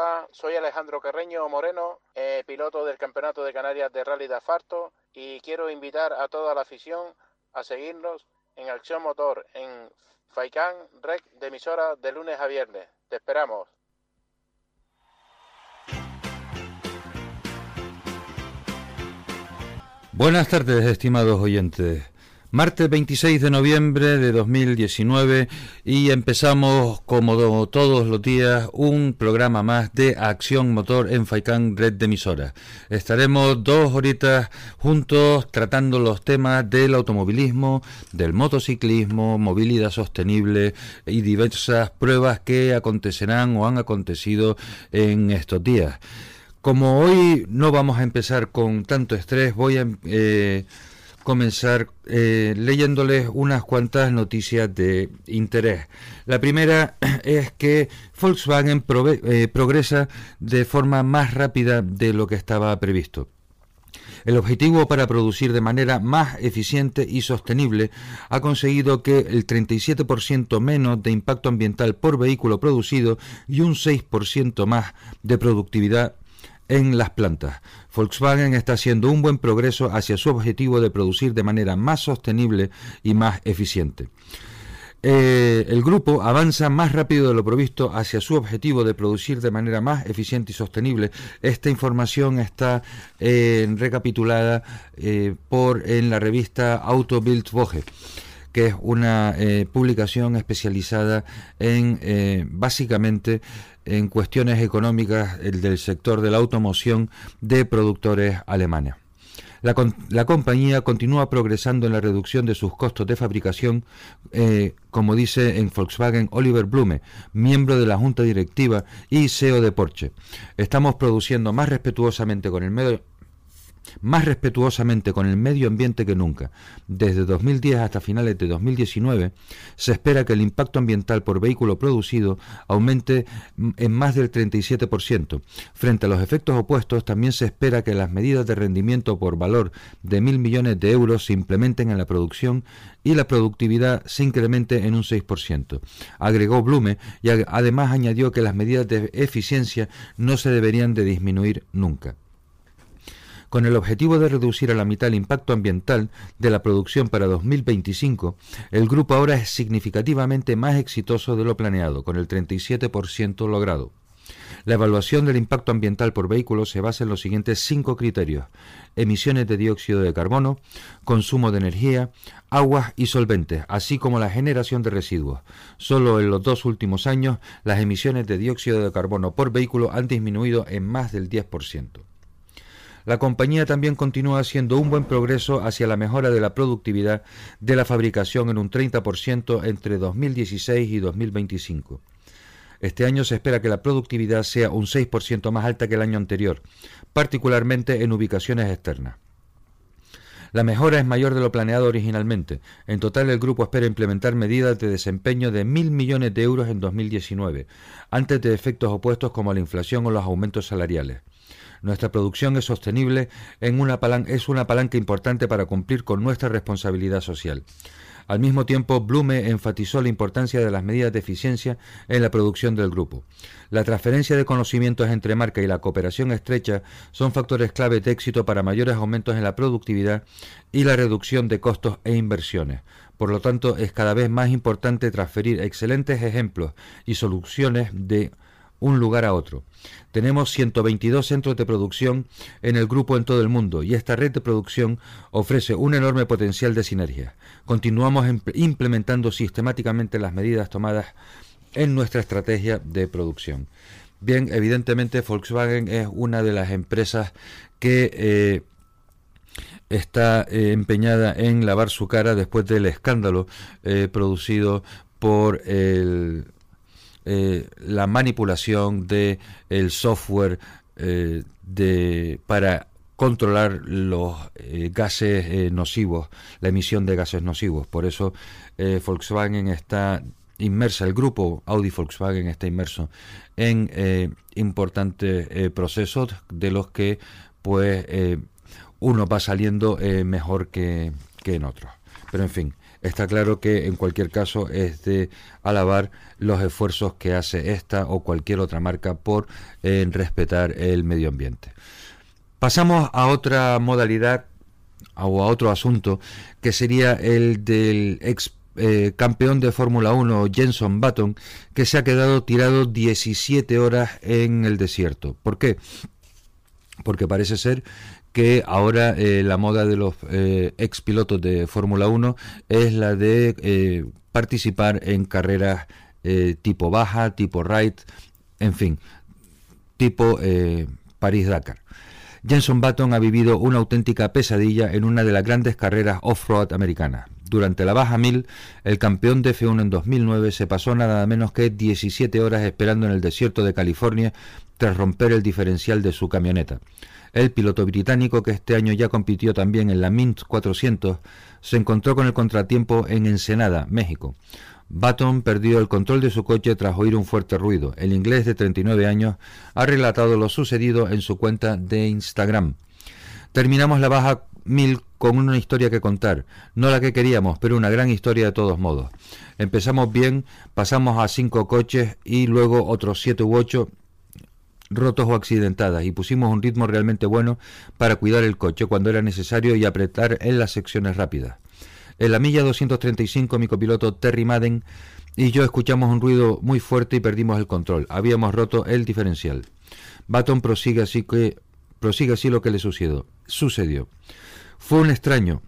Hola, soy Alejandro Carreño Moreno, eh, piloto del Campeonato de Canarias de Rally de Asfalto y quiero invitar a toda la afición a seguirnos en Acción Motor en Faicán Rec de emisora de lunes a viernes. Te esperamos. Buenas tardes, estimados oyentes. Martes 26 de noviembre de 2019 y empezamos como todos los días un programa más de Acción Motor en Faicán Red de Emisoras. Estaremos dos horitas juntos tratando los temas del automovilismo, del motociclismo, movilidad sostenible y diversas pruebas que acontecerán o han acontecido en estos días. Como hoy no vamos a empezar con tanto estrés, voy a... Eh, comenzar eh, leyéndoles unas cuantas noticias de interés. La primera es que Volkswagen eh, progresa de forma más rápida de lo que estaba previsto. El objetivo para producir de manera más eficiente y sostenible ha conseguido que el 37% menos de impacto ambiental por vehículo producido y un 6% más de productividad en las plantas. Volkswagen está haciendo un buen progreso hacia su objetivo de producir de manera más sostenible y más eficiente. Eh, el grupo avanza más rápido de lo previsto hacia su objetivo de producir de manera más eficiente y sostenible. Esta información está eh, recapitulada eh, por en la revista Auto Bild que es una publicación especializada en básicamente en cuestiones económicas del sector de la automoción de productores alemanes. La, la, compañía continúa progresando en la reducción de sus costos de fabricación, eh, como dice en Volkswagen Oliver Blume, miembro de la junta directiva y CEO de Porsche. Estamos produciendo más respetuosamente con el medio más respetuosamente con el medio ambiente que nunca. Desde 2010 hasta finales de 2019 se espera que el impacto ambiental por vehículo producido aumente en más del 37%. Frente a los efectos opuestos, también se espera que las medidas de rendimiento por valor de mil millones de euros se implementen en la producción y la productividad se incremente en un 6%. Agregó Blume y además añadió que las medidas de eficiencia no se deberían de disminuir nunca con el objetivo de reducir a la mitad el impacto ambiental de la producción para 2025, el grupo ahora es significativamente más exitoso de lo planeado, con el 37% logrado. La evaluación del impacto ambiental por vehículo se basa en los siguientes cinco criterios. Emisiones de dióxido de carbono, consumo de energía, aguas y solventes, así como la generación de residuos. Solo en los dos últimos años las emisiones de dióxido de carbono por vehículo han disminuido en más del 10%. La compañía también continúa haciendo un buen progreso hacia la mejora de la productividad de la fabricación en un 30% entre 2016 y 2025. Este año se espera que la productividad sea un 6% más alta que el año anterior, particularmente en ubicaciones externas. La mejora es mayor de lo planeado originalmente. En total, el grupo espera implementar medidas de desempeño de mil millones de euros en 2019, antes de efectos opuestos como la inflación o los aumentos salariales. Nuestra producción es sostenible, en una es una palanca importante para cumplir con nuestra responsabilidad social. Al mismo tiempo, Blume enfatizó la importancia de las medidas de eficiencia en la producción del grupo. La transferencia de conocimientos entre marca y la cooperación estrecha son factores clave de éxito para mayores aumentos en la productividad y la reducción de costos e inversiones. Por lo tanto, es cada vez más importante transferir excelentes ejemplos y soluciones de un lugar a otro. Tenemos 122 centros de producción en el grupo en todo el mundo y esta red de producción ofrece un enorme potencial de sinergia. Continuamos implementando sistemáticamente las medidas tomadas en nuestra estrategia de producción. Bien, evidentemente Volkswagen es una de las empresas que eh, está eh, empeñada en lavar su cara después del escándalo eh, producido por el eh, la manipulación de el software eh, de para controlar los eh, gases nocivos, la emisión de gases nocivos. Por eso Volkswagen está inmersa, el grupo Audi Volkswagen está inmerso en importantes procesos de los que pues uno va saliendo mejor que, que en otros. Pero en fin, está claro que en cualquier caso es de alabar los esfuerzos que hace esta o cualquier otra marca por respetar el medio ambiente. Pasamos a otra modalidad o a otro asunto que sería el del ex eh, campeón de Fórmula 1 Jenson Button que se ha quedado tirado 17 horas en el desierto. ¿Por qué? Porque parece ser que ahora eh, la moda de los eh, ex pilotos de Fórmula 1 es la de participar en carreras tipo baja, tipo ride, en fin, tipo París-Dakar. Jenson Button ha vivido una auténtica pesadilla en una de las grandes carreras off-road americanas. Durante la Baja 1000, el campeón de F1 en 2009 se pasó nada menos que 17 horas esperando en el desierto de California tras romper el diferencial de su camioneta. El piloto británico, que este año ya compitió también en la Mint 400, se encontró con el contratiempo en Ensenada, México. Button perdió el control de su coche tras oír un fuerte ruido. El inglés de 39 años ha relatado lo sucedido en su cuenta de Instagram. Terminamos la baja 1000 con una historia que contar, no la que queríamos, pero una gran historia de todos modos. Empezamos bien, pasamos a cinco coches y luego otros siete u ocho rotos o accidentadas y pusimos un ritmo realmente bueno para cuidar el coche cuando era necesario y apretar en las secciones rápidas. En la milla 235 mi copiloto Terry Madden y yo escuchamos un ruido muy fuerte y perdimos el control. Habíamos roto el diferencial. Baton prosigue así que prosigue así lo que le sucedió. Sucedió. Fue un extraño,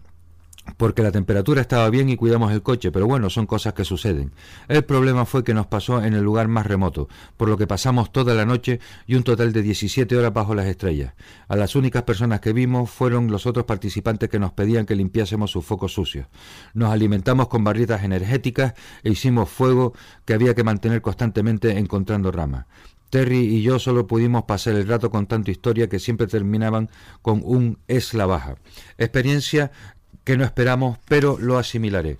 porque la temperatura estaba bien y cuidamos el coche, pero bueno, son cosas que suceden. El problema fue que nos pasó en el lugar más remoto, por lo que pasamos toda la noche y un total de 17 horas bajo las estrellas. A las únicas personas que vimos fueron los otros participantes que nos pedían que limpiásemos sus focos sucios. Nos alimentamos con barritas energéticas e hicimos fuego que había que mantener constantemente encontrando ramas. Terry y yo solo pudimos pasar el rato con tanta historia que siempre terminaban con un es la baja. Experiencia que no esperamos, pero lo asimilaré.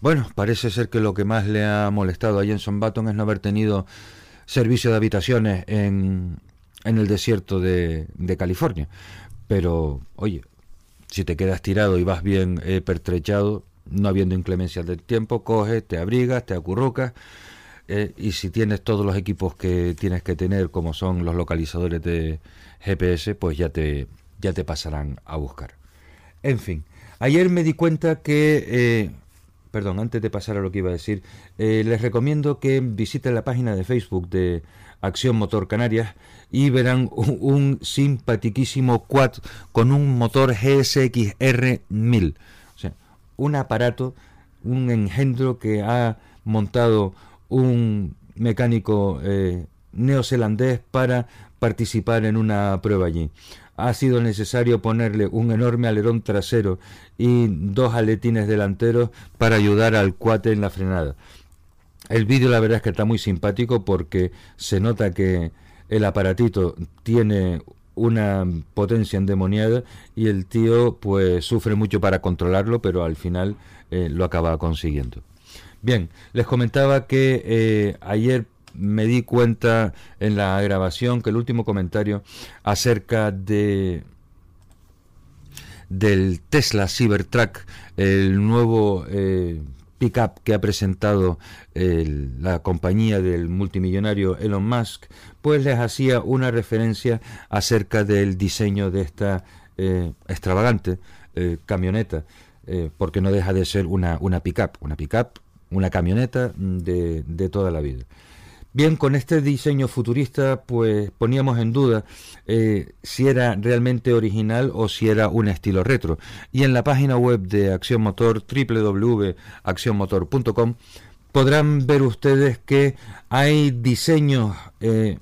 Bueno, parece ser que lo que más le ha molestado a Jenson Button es no haber tenido servicio de habitaciones en, en el desierto de, de, California. Pero, oye, si te quedas tirado y vas bien eh, pertrechado, no habiendo inclemencias del tiempo, coges, te abrigas, te acurrucas. Eh, y si tienes todos los equipos que tienes que tener, como son los localizadores de GPS, pues ya te, ya te pasarán a buscar. En fin, Ayer me di cuenta que, eh, perdón, antes de pasar a lo que iba a decir, eh, les recomiendo que visiten la página de Facebook de Acción Motor Canarias y verán un, un quad con un motor GSX-R 1000. O sea, un aparato, un engendro que ha montado un mecánico eh, neozelandés para participar en una prueba allí ha sido necesario ponerle un enorme alerón trasero y dos aletines delanteros para ayudar al cuate en la frenada. El vídeo la verdad es que está muy simpático porque se nota que el aparatito tiene una potencia endemoniada y el tío pues sufre mucho para controlarlo pero al final eh, lo acaba consiguiendo. Bien, les comentaba que eh, ayer me di cuenta en la grabación que el último comentario acerca de del Tesla Cybertruck, el nuevo eh, pickup que ha presentado la compañía del multimillonario Elon Musk, pues les hacía una referencia acerca del diseño de esta eh, extravagante eh, camioneta, porque no deja de ser una, una pickup, una pickup, una camioneta de, de toda la vida. Bien, con este diseño futurista, pues poníamos en duda eh, si era realmente original o si era un estilo retro. Y en la página web de Acción Motor, www.accionmotor.com, podrán ver ustedes que hay diseños, eh,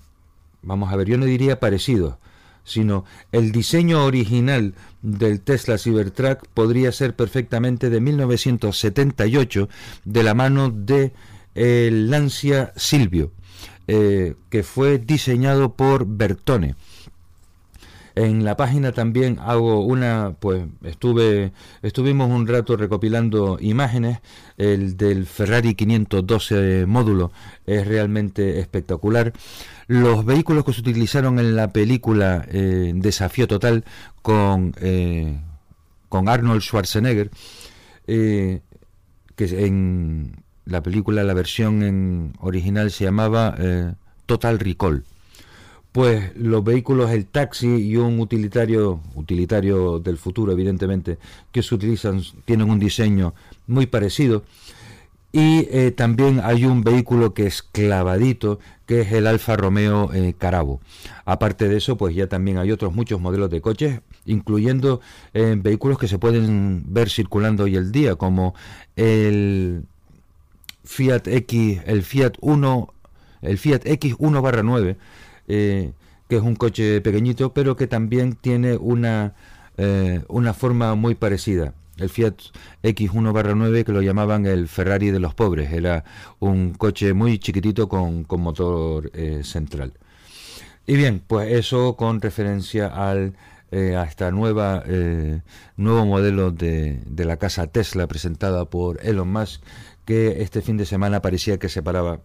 vamos a ver, yo no diría parecidos, sino el diseño original del Tesla Cybertruck podría ser perfectamente de 1978 de la mano de el Lancia Silvio eh, que fue diseñado por Bertone. En la página también hago una, pues estuve, estuvimos un rato recopilando imágenes. El del Ferrari 512 módulo es realmente espectacular. Los vehículos que se utilizaron en la película eh, Desafío Total con, eh, con Arnold Schwarzenegger que en la película, la versión en original se llamaba eh, Total Recall. Pues los vehículos, el taxi y un utilitario, utilitario del futuro, evidentemente, que se utilizan, tienen un diseño muy parecido. Y eh, también hay un vehículo que es clavadito, que es el Alfa Romeo eh, Carabo. Aparte de eso, pues ya también hay otros muchos modelos de coches, incluyendo vehículos que se pueden ver circulando hoy el día, como el Fiat X, el Fiat 1, el Fiat X1 barra 9, eh, que es un coche pequeñito, pero que también tiene una, eh, una forma muy parecida. El Fiat X1 barra 9 que lo llamaban el Ferrari de los pobres, era un coche muy chiquitito con, motor eh, central. Y bien, pues eso con referencia al a esta nueva nuevo modelo de, de, la casa Tesla presentada por Elon Musk que este fin de semana parecía que separaba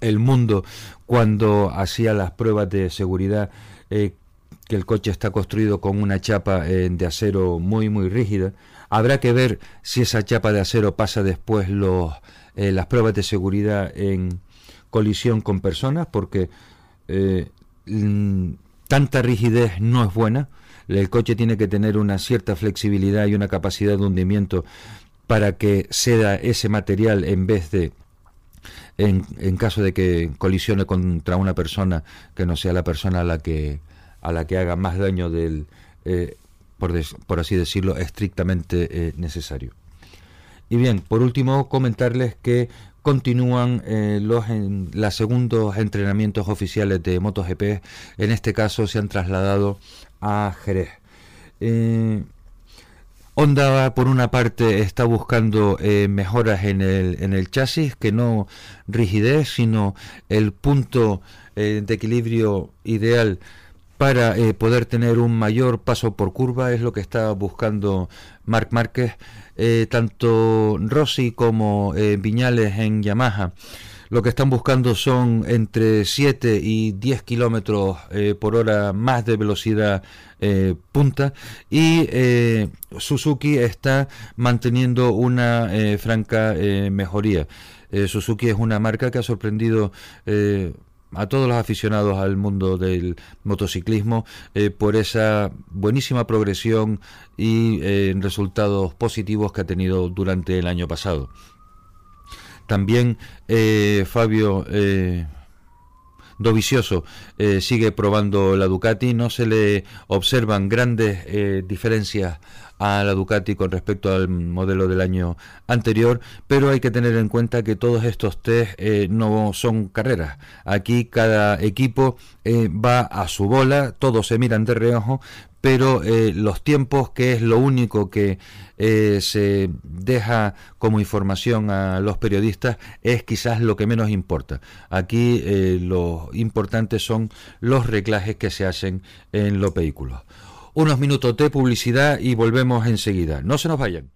el mundo cuando hacía las pruebas de seguridad eh, que el coche está construido con una chapa eh, de acero muy muy rígida. Habrá que ver si esa chapa de acero pasa después los eh, las pruebas de seguridad en colisión con personas porque mm, tanta rigidez no es buena. El coche tiene que tener una cierta flexibilidad y una capacidad de hundimiento para que ceda ese material en vez de en, en, caso de que colisione contra una persona que no sea la persona a la que a la que haga más daño del eh, por, por, así decirlo estrictamente eh, necesario. Y bien por último comentarles que continúan eh, los en, los segundos entrenamientos oficiales de MotoGP. En este caso se han trasladado a Jerez Honda, por una parte, está buscando eh, mejoras en el, en el chasis, que no rigidez, sino el punto eh, de equilibrio ideal para eh, poder tener un mayor paso por curva, es lo que está buscando Marc Márquez, tanto Rossi como Viñales en Yamaha lo que están buscando son entre 7 y 10 kilómetros eh, por hora más de velocidad eh, punta y eh, Suzuki está manteniendo una franca mejoría. Suzuki es una marca que ha sorprendido a todos los aficionados al mundo del motociclismo por esa buenísima progresión y resultados positivos que ha tenido durante el año pasado. También eh, Fabio eh, Dovicioso eh, sigue probando la Ducati, no se le observan grandes diferencias a la Ducati con respecto al modelo del año anterior, pero hay que tener en cuenta que todos estos test no son carreras. Aquí cada equipo va a su bola, todos se miran de reojo, pero eh, los tiempos, que es lo único que eh, se deja como información a los periodistas, es quizás lo que menos importa. Aquí eh, lo importante son los reclajes que se hacen en los vehículos. Unos minutos de publicidad y volvemos enseguida. No se nos vayan.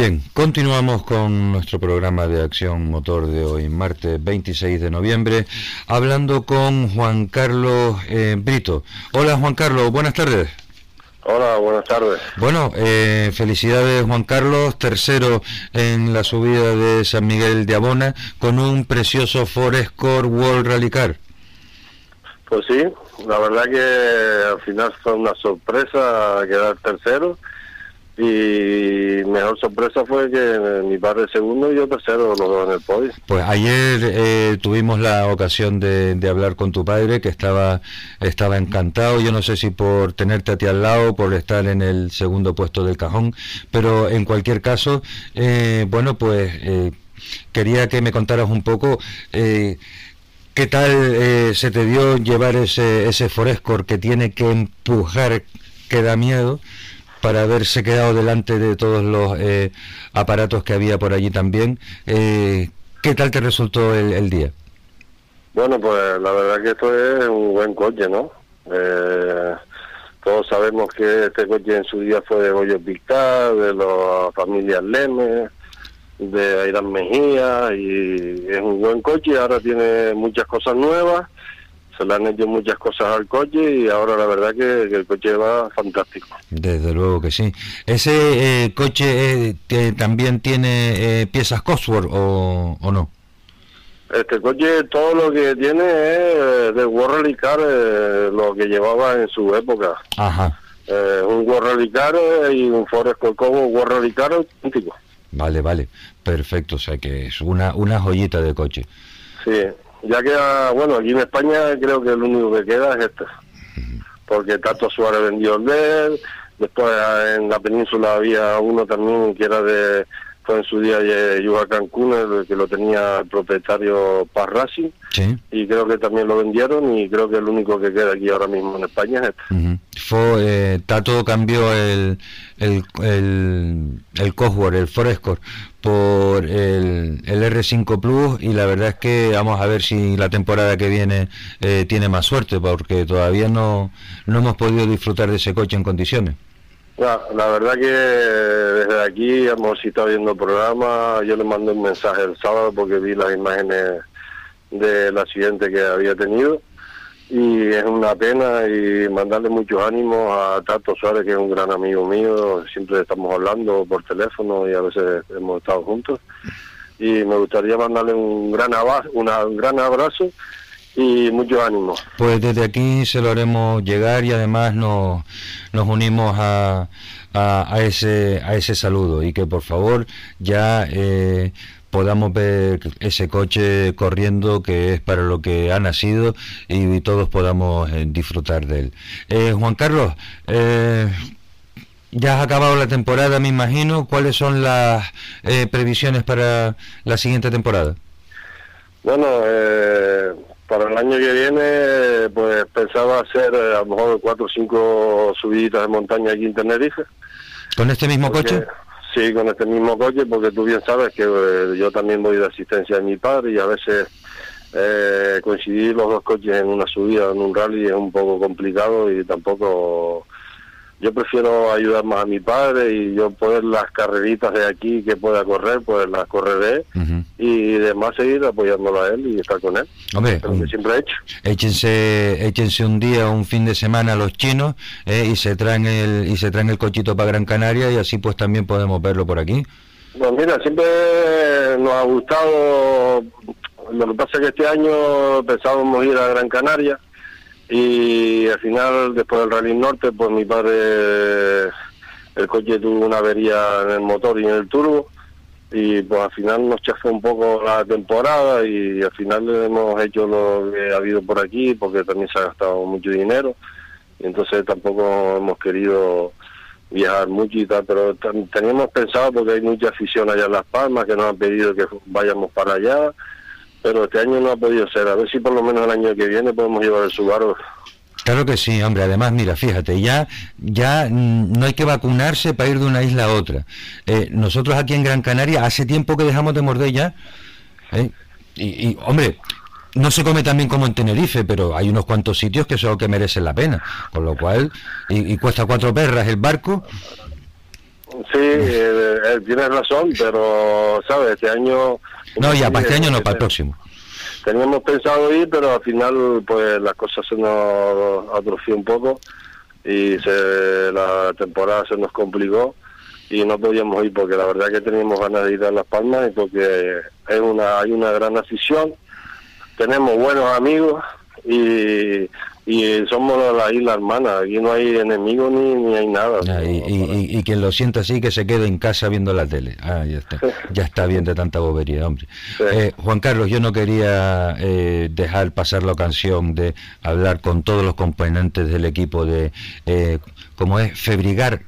Bien, continuamos con nuestro programa de acción motor de hoy, martes 26 de noviembre, hablando con Juan Carlos eh, Brito. Hola Juan Carlos, buenas tardes. Hola, buenas tardes. Bueno, eh, felicidades Juan Carlos, tercero en la subida de San Miguel de Abona con un precioso Forescore World Rally Car. Pues sí, la verdad que al final fue una sorpresa quedar tercero y mejor sorpresa fue que mi padre segundo y yo tercero, los dos en el podio. Pues ayer eh, tuvimos la ocasión de, hablar con tu padre, que estaba, estaba encantado, yo no sé si por tenerte a ti al lado, por estar en el segundo puesto del cajón, pero en cualquier caso, eh, bueno, pues eh, quería que me contaras un poco... ¿Qué tal se te dio llevar ese, ese Forescore que tiene que empujar, que da miedo? Para haberse quedado delante de todos los eh, aparatos que había por allí también. Eh, ¿Qué tal te resultó el, día? Bueno, pues la verdad que esto es un buen coche, ¿no? Eh, Todos sabemos que este coche en su día fue de Goyo Picard, de la familia Leme, de Ayrán Mejía, y es un buen coche, ahora tiene muchas cosas nuevas, se le han hecho muchas cosas al coche y ahora la verdad que, el coche va fantástico. Desde luego que sí. ¿Ese eh, coche eh, también tiene eh, piezas Cosworth o, o no? Este coche todo lo que tiene es de World Car, eh, lo que llevaba en su época. Ajá. Eh, un World Car y un Forest Corcovo World Car auténtico. Vale, vale, perfecto, o sea que es una, una joyita de coche. Sí, ya queda, bueno, aquí en España creo que el único que queda es este, porque Tato Suárez vendió el de él, después en la península había uno también que era de en su día Yuga Cancún, el que lo tenía el propietario Paz Racing, y creo que también lo vendieron y creo que el único que queda aquí ahora mismo en España es este. Fue, eh, Tato cambió el, el, el, el Cosworth, el Forescore, por el, el, R5 Plus y la verdad es que vamos a ver si la temporada que viene eh, tiene más suerte porque todavía no, no hemos podido disfrutar de ese coche en condiciones. La, verdad que desde aquí hemos estado viendo el programa, yo le mandé un mensaje el sábado porque vi las imágenes del accidente que había tenido. Y es una pena y mandarle muchos ánimos a Tato Suárez que es un gran amigo mío, siempre estamos hablando por teléfono y a veces hemos estado juntos. Y me gustaría mandarle un gran abrazo, un gran abrazo y mucho ánimo. Pues desde aquí se lo haremos llegar y además nos, nos unimos a, a, ese, a ese saludo y que por favor ya eh, podamos ver ese coche corriendo que es para lo que ha nacido y, todos podamos eh, disfrutar de él. Eh, Juan Carlos, ya has acabado la temporada, me imagino. ¿Cuáles son las previsiones para la siguiente temporada? Bueno, eh, para el año que viene, pues pensaba hacer eh, a lo mejor cuatro o cinco subiditas de montaña aquí en Tenerife. ¿Con este mismo coche? Sí, con este mismo coche, porque tú bien sabes que eh, yo también voy de asistencia de mi padre y a veces eh, coincidir los dos coches en una subida, en un rally, es un poco complicado y tampoco yo prefiero ayudar más a mi padre y yo poder las carreritas de aquí que pueda correr, pues las correré y demás seguir apoyándolo a él y estar con él. Hombre, lo que siempre he hecho. Échense, échense un día, un fin de semana a los chinos eh, y se traen el y se traen el cochito para Gran Canaria y así pues también podemos verlo por aquí. Pues mira, siempre nos ha gustado. Lo que pasa es que este año pensábamos ir a Gran Canaria y al final después del Rally Norte pues mi padre el coche tuvo una avería en el motor y en el turbo. Y pues al final nos chafó un poco la temporada y al final hemos hecho lo que ha habido por aquí porque también se ha gastado mucho dinero. Y entonces tampoco hemos querido viajar mucho y tal, pero teníamos pensado porque hay mucha afición allá en Las Palmas que nos han pedido que vayamos para allá pero este año no ha podido ser. A ver si por lo menos el año que viene podemos llevar el Subaru. Claro que sí, hombre. Además, mira, fíjate, ya, ya no hay que vacunarse para ir de una isla a otra. Eh, nosotros aquí en Gran Canaria hace tiempo que dejamos de morder ya. ¿eh? Y, hombre, no se come tan bien como en Tenerife, pero hay unos cuantos sitios que son que merecen la pena. Con lo cual, y, cuesta cuatro perras el barco. Sí, eh, tienes razón, pero, ¿sabes? Este año no, ya para este año no, para el próximo. Teníamos pensado ir, pero al final pues las cosas se nos atrofió un poco y se, la temporada se nos complicó y no podíamos ir porque la verdad que teníamos ganas de ir a Las Palmas y porque es una, hay una gran afición, tenemos buenos amigos y y somos la isla hermana, aquí no hay enemigos ni, ni hay nada. y, quien lo sienta así, que se quede en casa viendo la tele. Ah, ya está, ya está bien de tanta bobería, hombre. Eh, Juan Carlos, yo no quería eh, dejar pasar la ocasión de hablar con todos los componentes del equipo de, eh, como es, Febrigar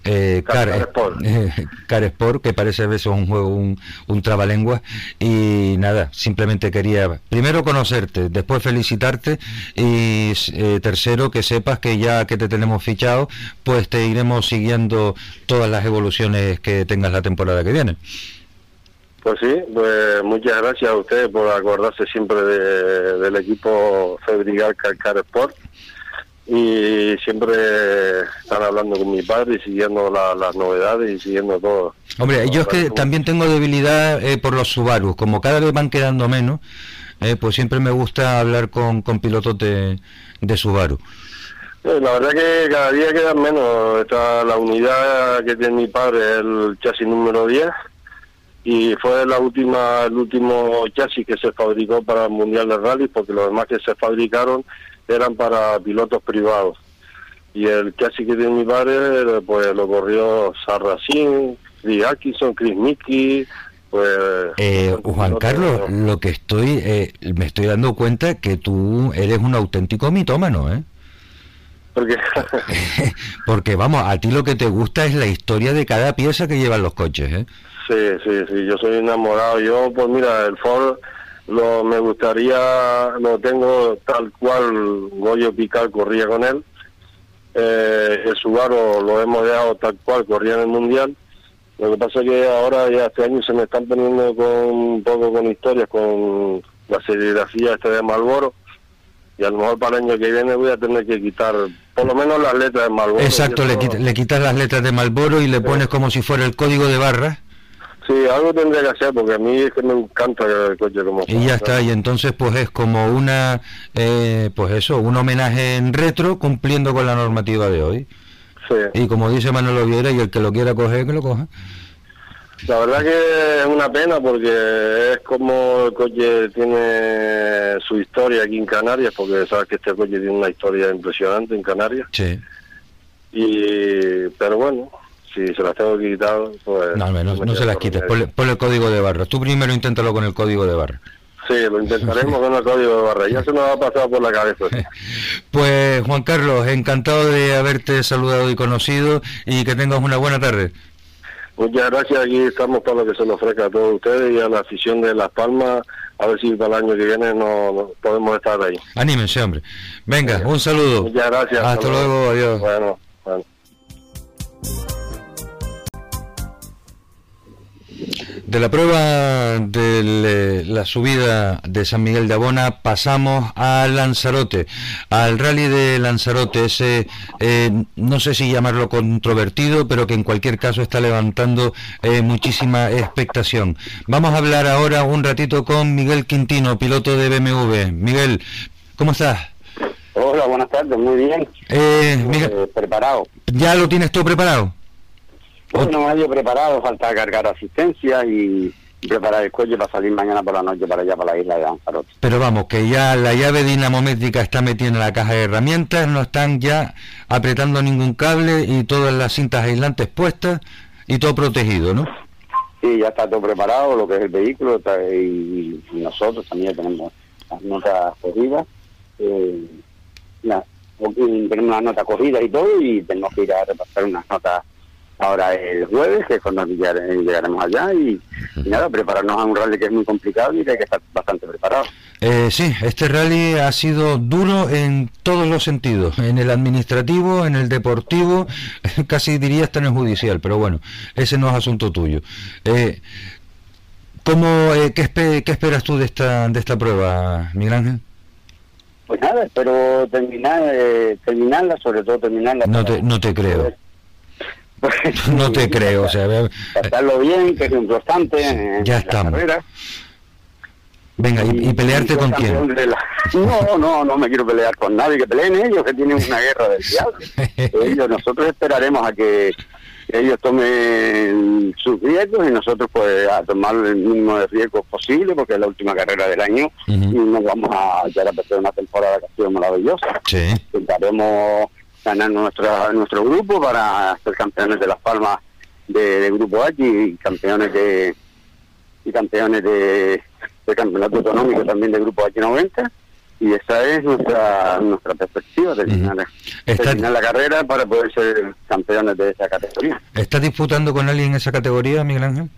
eh, Car, eh, Sport. que parece a veces un juego, un, un trabalengua. Y nada, simplemente quería primero conocerte, después felicitarte y eh, tercero que sepas que ya que te tenemos fichado, pues te iremos siguiendo todas las evoluciones que tengas la temporada que viene. Pues sí, pues muchas gracias a ustedes por acordarse siempre del equipo Febrigar Car Sport y siempre están hablando con mi padre y siguiendo las novedades y siguiendo todo. Hombre, yo es que también tengo debilidad eh, por los Subaru, como cada vez van quedando menos, eh, pues siempre me gusta hablar con, con pilotos de, de Subaru. Eh, la verdad que cada día quedan menos. Está la unidad que tiene mi padre, el chasis número 10, y fue la última el último chasis que se fabricó para el Mundial de Rally, porque los demás que se fabricaron eran para pilotos privados. Y el chasis que tiene mi padre, pues lo corrió Sarracín, Chris Atkinson, Chris Mickey, pues... Eh, Juan Carlos, lo que estoy, eh, me estoy dando cuenta que tú eres un auténtico mitómano, ¿eh? Porque... Porque vamos, a ti lo que te gusta es la historia de cada pieza que llevan los coches, ¿eh? Sí, sí, sí, yo soy enamorado. Yo, pues mira, el Ford lo, me gustaría, lo tengo tal cual Goyo Pical corría con él. Eh, el Subaru lo hemos dejado tal cual corría en el Mundial. Lo que pasa es que ahora ya este año se me están poniendo con un poco con historias con la serigrafía esta de Malboro y a lo mejor para el año que viene voy a tener que quitar por lo menos las letras de Malboro. Exacto, le, le, quitas las letras de Malboro y le pones como si fuera el código de barra. Sí, algo tendría que hacer porque a mí es que me encanta el coche como Y ya está, y entonces pues es como una, eh, pues eso, un homenaje en retro cumpliendo con la normativa de hoy. Sí. Y como dice Manuel Oviera, y el que lo quiera coger, que lo coja. La verdad que es una pena porque es como el coche tiene su historia aquí en Canarias, porque sabes que este coche tiene una historia impresionante en Canarias. Sí. Y, pero bueno, si se las tengo quitado, pues... No, no, no se las quites, ponle, el código de barra. Tú primero inténtalo con el código de barra. Sí, lo intentaremos con el código de barra. Ya se nos ha pasado por la cabeza. pues Juan Carlos, encantado de haberte saludado y conocido y que tengas una buena tarde. Muchas gracias, aquí estamos para lo que se nos ofrezca a todos ustedes y a la afición de Las Palmas, a ver si para el año que viene no, podemos estar ahí. Anímense, hombre. Venga, un saludo. Muchas gracias. Hasta, luego, adiós. Bueno, De la prueba de la subida de San Miguel de Abona pasamos a Lanzarote, al rally de Lanzarote, ese eh, no sé si llamarlo controvertido, pero que en cualquier caso está levantando eh, muchísima expectación. Vamos a hablar ahora un ratito con Miguel Quintino, piloto de BMW. Miguel, ¿cómo estás? Hola, buenas tardes, muy bien. Eh, Miguel, preparado. ¿Ya lo tienes todo preparado? Bueno, medio preparado, falta cargar asistencia y preparar el cuello para salir mañana por la noche para allá, para la isla de Lanzarote. Pero vamos, que ya la llave dinamométrica está metida en la caja de herramientas, no están ya apretando ningún cable y todas las cintas aislantes puestas y todo protegido, ¿no? Sí, ya está todo preparado, lo que es el vehículo y, nosotros también tenemos las notas corridas. Eh, tenemos las notas corridas y todo y tenemos que ir a repasar unas notas ahora el jueves, que es cuando llegaremos allá y, nada, prepararnos a un rally que es muy complicado y que hay que estar bastante preparado. Eh, sí, este rally ha sido duro en todos los sentidos, en el administrativo, en el deportivo, casi diría hasta en el judicial, pero bueno, ese no es asunto tuyo. Eh, ¿cómo, eh, qué, qué, esperas tú de esta, de esta prueba, Miguel Ángel? Pues nada, espero terminar, eh, terminarla, sobre todo terminarla. No te, no te creo. No te creo, o sea, pasarlo bien, que es importante. ya estamos. Venga, y, pelearte con quién? No, no, no me quiero pelear con nadie, que peleen ellos, que tienen una guerra del diablo. ellos, nosotros esperaremos a que ellos tomen sus riesgos y nosotros pues a tomar el mínimo de riesgos posible porque es la última carrera del año y nos vamos a ya a perder una temporada que ha sido maravillosa. Sí. Intentaremos ganar nuestra, nuestro grupo para ser campeones de Las Palmas de, Grupo H y campeones de y campeones de, campeonato autonómico también de Grupo H90 y esa es nuestra nuestra perspectiva de terminar, la carrera para poder ser campeones de esa categoría. ¿Estás disputando con alguien en esa categoría, Miguel Ángel?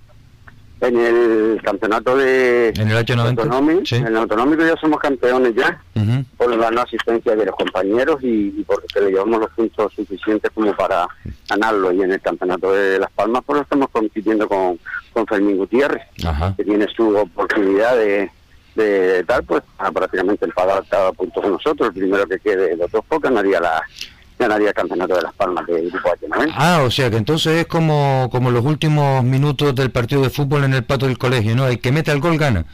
En el campeonato de en el Autonómico, en el autonómico ya somos campeones ya por la no asistencia de los compañeros y, porque le llevamos los puntos suficientes como para ganarlo. Y en el campeonato de Las Palmas por eso estamos compitiendo con, con Fermín Gutiérrez que tiene su oportunidad de, de tal, pues prácticamente el Padal estaba a punto con nosotros, el primero que quede de los dos ganaría la ganaría el campeonato de Las Palmas de Grupo H. Ah, o sea que entonces es como, como los últimos minutos del partido de fútbol en el pato del colegio, ¿no? El que mete el gol gana.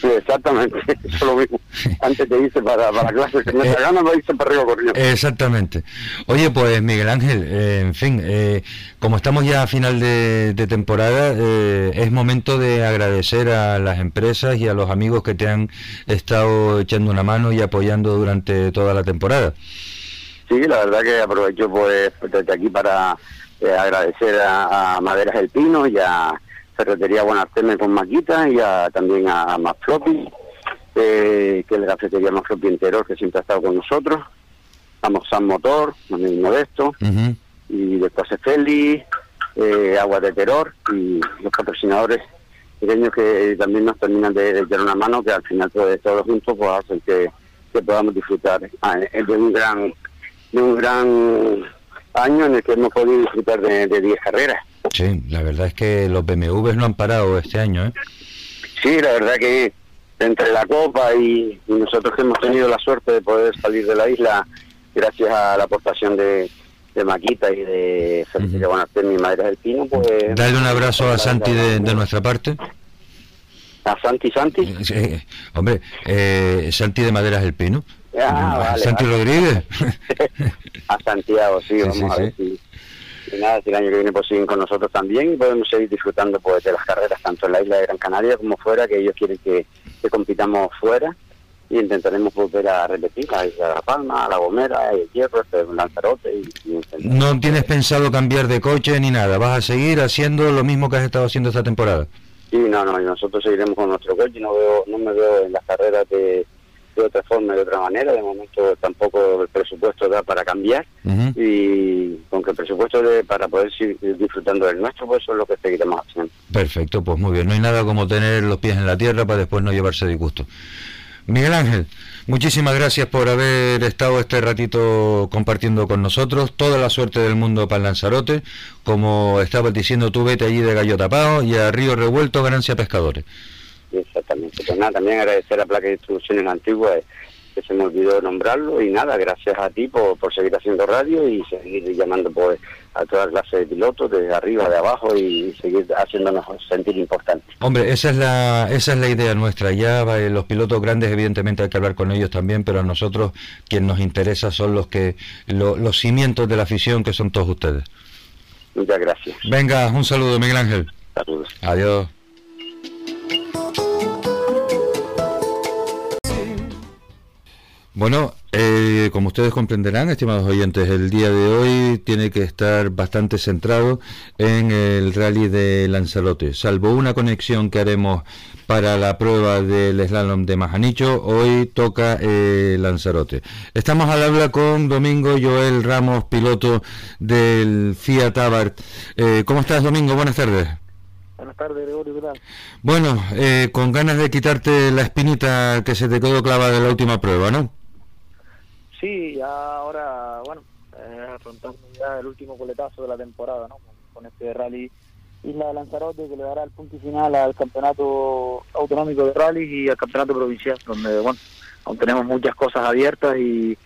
Sí, exactamente, eso es lo mismo. Antes te dice para, para clase que me eh, gana, lo dice para arriba corriendo. Exactamente. Oye, pues Miguel Ángel, eh, en fin, eh, como estamos ya a final de, temporada, es momento de agradecer a las empresas y a los amigos que te han estado echando una mano y apoyando durante toda la temporada. Sí, la verdad que aprovecho pues desde aquí para agradecer a, a Maderas El Pino y a Ferretería Buenarteme con Maquita y también a Más eh, que es la cafetería Más Interior, que siempre ha estado con nosotros. Vamos San Motor, muy modesto, y después Feli, eh, Agua de Terror y los patrocinadores pequeños que también nos terminan de, echar una mano, que al final pues, todos juntos pues, hacen que, podamos disfrutar ah, de un gran de un gran año en el que hemos podido disfrutar de 10 carreras. Sí, la verdad es que los BMWs no han parado este año, ¿eh? Sí, la verdad que entre la Copa y, nosotros que hemos tenido la suerte de poder salir de la isla gracias a la aportación de, Maquita y de Felipe uh y Madres del Pino, pues... Dale un abrazo a Santi de, nuestra parte. ¿A Santi Santi? Eh, hombre, eh, Santi de Maderas del Pino. Ah, Santi Rodríguez. a Santiago, sí, vamos a ver si y nada, si el año que viene pues siguen con nosotros también y podemos seguir disfrutando pues de las carreras tanto en la isla de Gran Canaria como fuera, que ellos quieren que, compitamos fuera y intentaremos volver a repetir a Isla de La Palma, a La Gomera, el Hierro, este, Lanzarote. Y, no tienes pensado cambiar de coche ni nada, vas a seguir haciendo lo mismo que has estado haciendo esta temporada. Sí, no, no, y nosotros seguiremos con nuestro coche, no veo, no me veo en las carreras de de otra forma, de otra manera. De momento tampoco el presupuesto da para cambiar y con que el presupuesto de, para poder seguir disfrutando del nuestro, pues eso es lo que seguiremos haciendo. Perfecto, pues muy bien. No hay nada como tener los pies en la tierra para después no llevarse disgusto. Miguel Ángel, muchísimas gracias por haber estado este ratito compartiendo con nosotros. Toda la suerte del mundo para Lanzarote. Como estabas diciendo, tú vete allí de gallo tapado y a río revuelto, ganancia pescadores. Exactamente. Pues nada, también agradecer a Placa de Instrucciones Antiguas, que se me olvidó nombrarlo, y nada, gracias a ti por, seguir haciendo radio y seguir llamando pues a toda clase de pilotos, desde arriba, de abajo, y seguir haciéndonos sentir importantes. Hombre, esa es la, esa es la idea nuestra. Ya los pilotos grandes, evidentemente hay que hablar con ellos también, pero a nosotros quien nos interesa son los que los cimientos de la afición, que son todos ustedes. Muchas gracias. Venga, un saludo, Miguel Ángel. Saludos. Adiós. Bueno, eh, como ustedes comprenderán, estimados oyentes, el día de hoy tiene que estar bastante centrado en el rally de Lanzarote. Salvo una conexión que haremos para la prueba del slalom de Majanicho, hoy toca eh, Lanzarote. Estamos al habla con Domingo Joel Ramos, piloto del Fiat Abarth. Eh, ¿Cómo estás, Domingo? Buenas tardes. Buenas tardes, Gregorio. Bueno, eh, con ganas de quitarte la espinita que se te quedó clavada en la última prueba, ¿no? Sí, ya ahora, bueno, eh, afrontando ya el último coletazo de la temporada, ¿no? Con, este rally Isla de Lanzarote que le dará el punto final al campeonato autonómico de rally y al campeonato provincial, donde, bueno, aún tenemos muchas cosas abiertas y,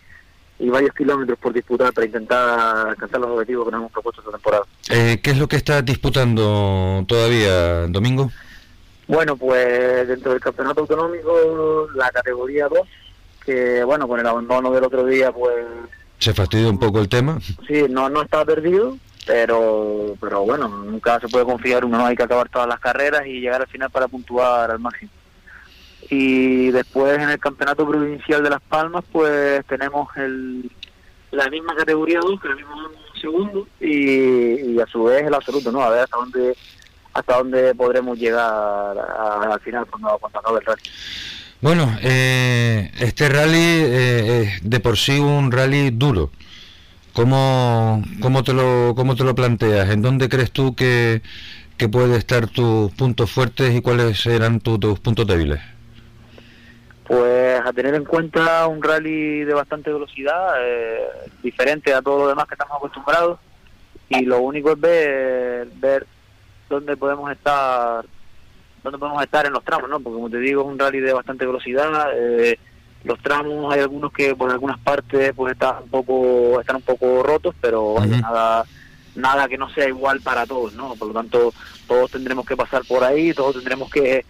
varios kilómetros por disputar para intentar alcanzar los objetivos que nos hemos propuesto esta temporada. Eh, ¿Qué es lo que está disputando todavía, Domingo? Bueno, pues dentro del campeonato autonómico, la categoría 2 que bueno, con el abandono del otro día, pues... ¿Se fastidió un poco el tema? Sí, no, no estaba perdido, pero, pero bueno, nunca se puede confiar uno, hay que acabar todas las carreras y llegar al final para puntuar al máximo. Y después en el campeonato provincial de Las Palmas, pues tenemos el, la misma categoría 2, que el mismo segundo, y, a su vez el absoluto, ¿no? A ver hasta dónde hasta dónde podremos llegar al final cuando, cuando acabe el rally. Bueno, eh, este rally eh, es de por sí un rally duro. ¿Cómo, cómo, te lo, ¿Cómo te lo planteas? ¿En dónde crees tú que, que pueden estar tus puntos fuertes y cuáles serán tus puntos débiles? Pues a tener en cuenta un rally de bastante velocidad, eh, diferente a todo lo demás que estamos acostumbrados, y lo único es ver, ver dónde podemos estar dónde podemos estar en los tramos, ¿no? Porque como te digo, es un rally de bastante velocidad. Eh, los tramos hay algunos que por algunas partes pues están un poco están un poco rotos, pero nada nada que no sea igual para todos, ¿no? Por lo tanto, todos tendremos que pasar por ahí, todos tendremos que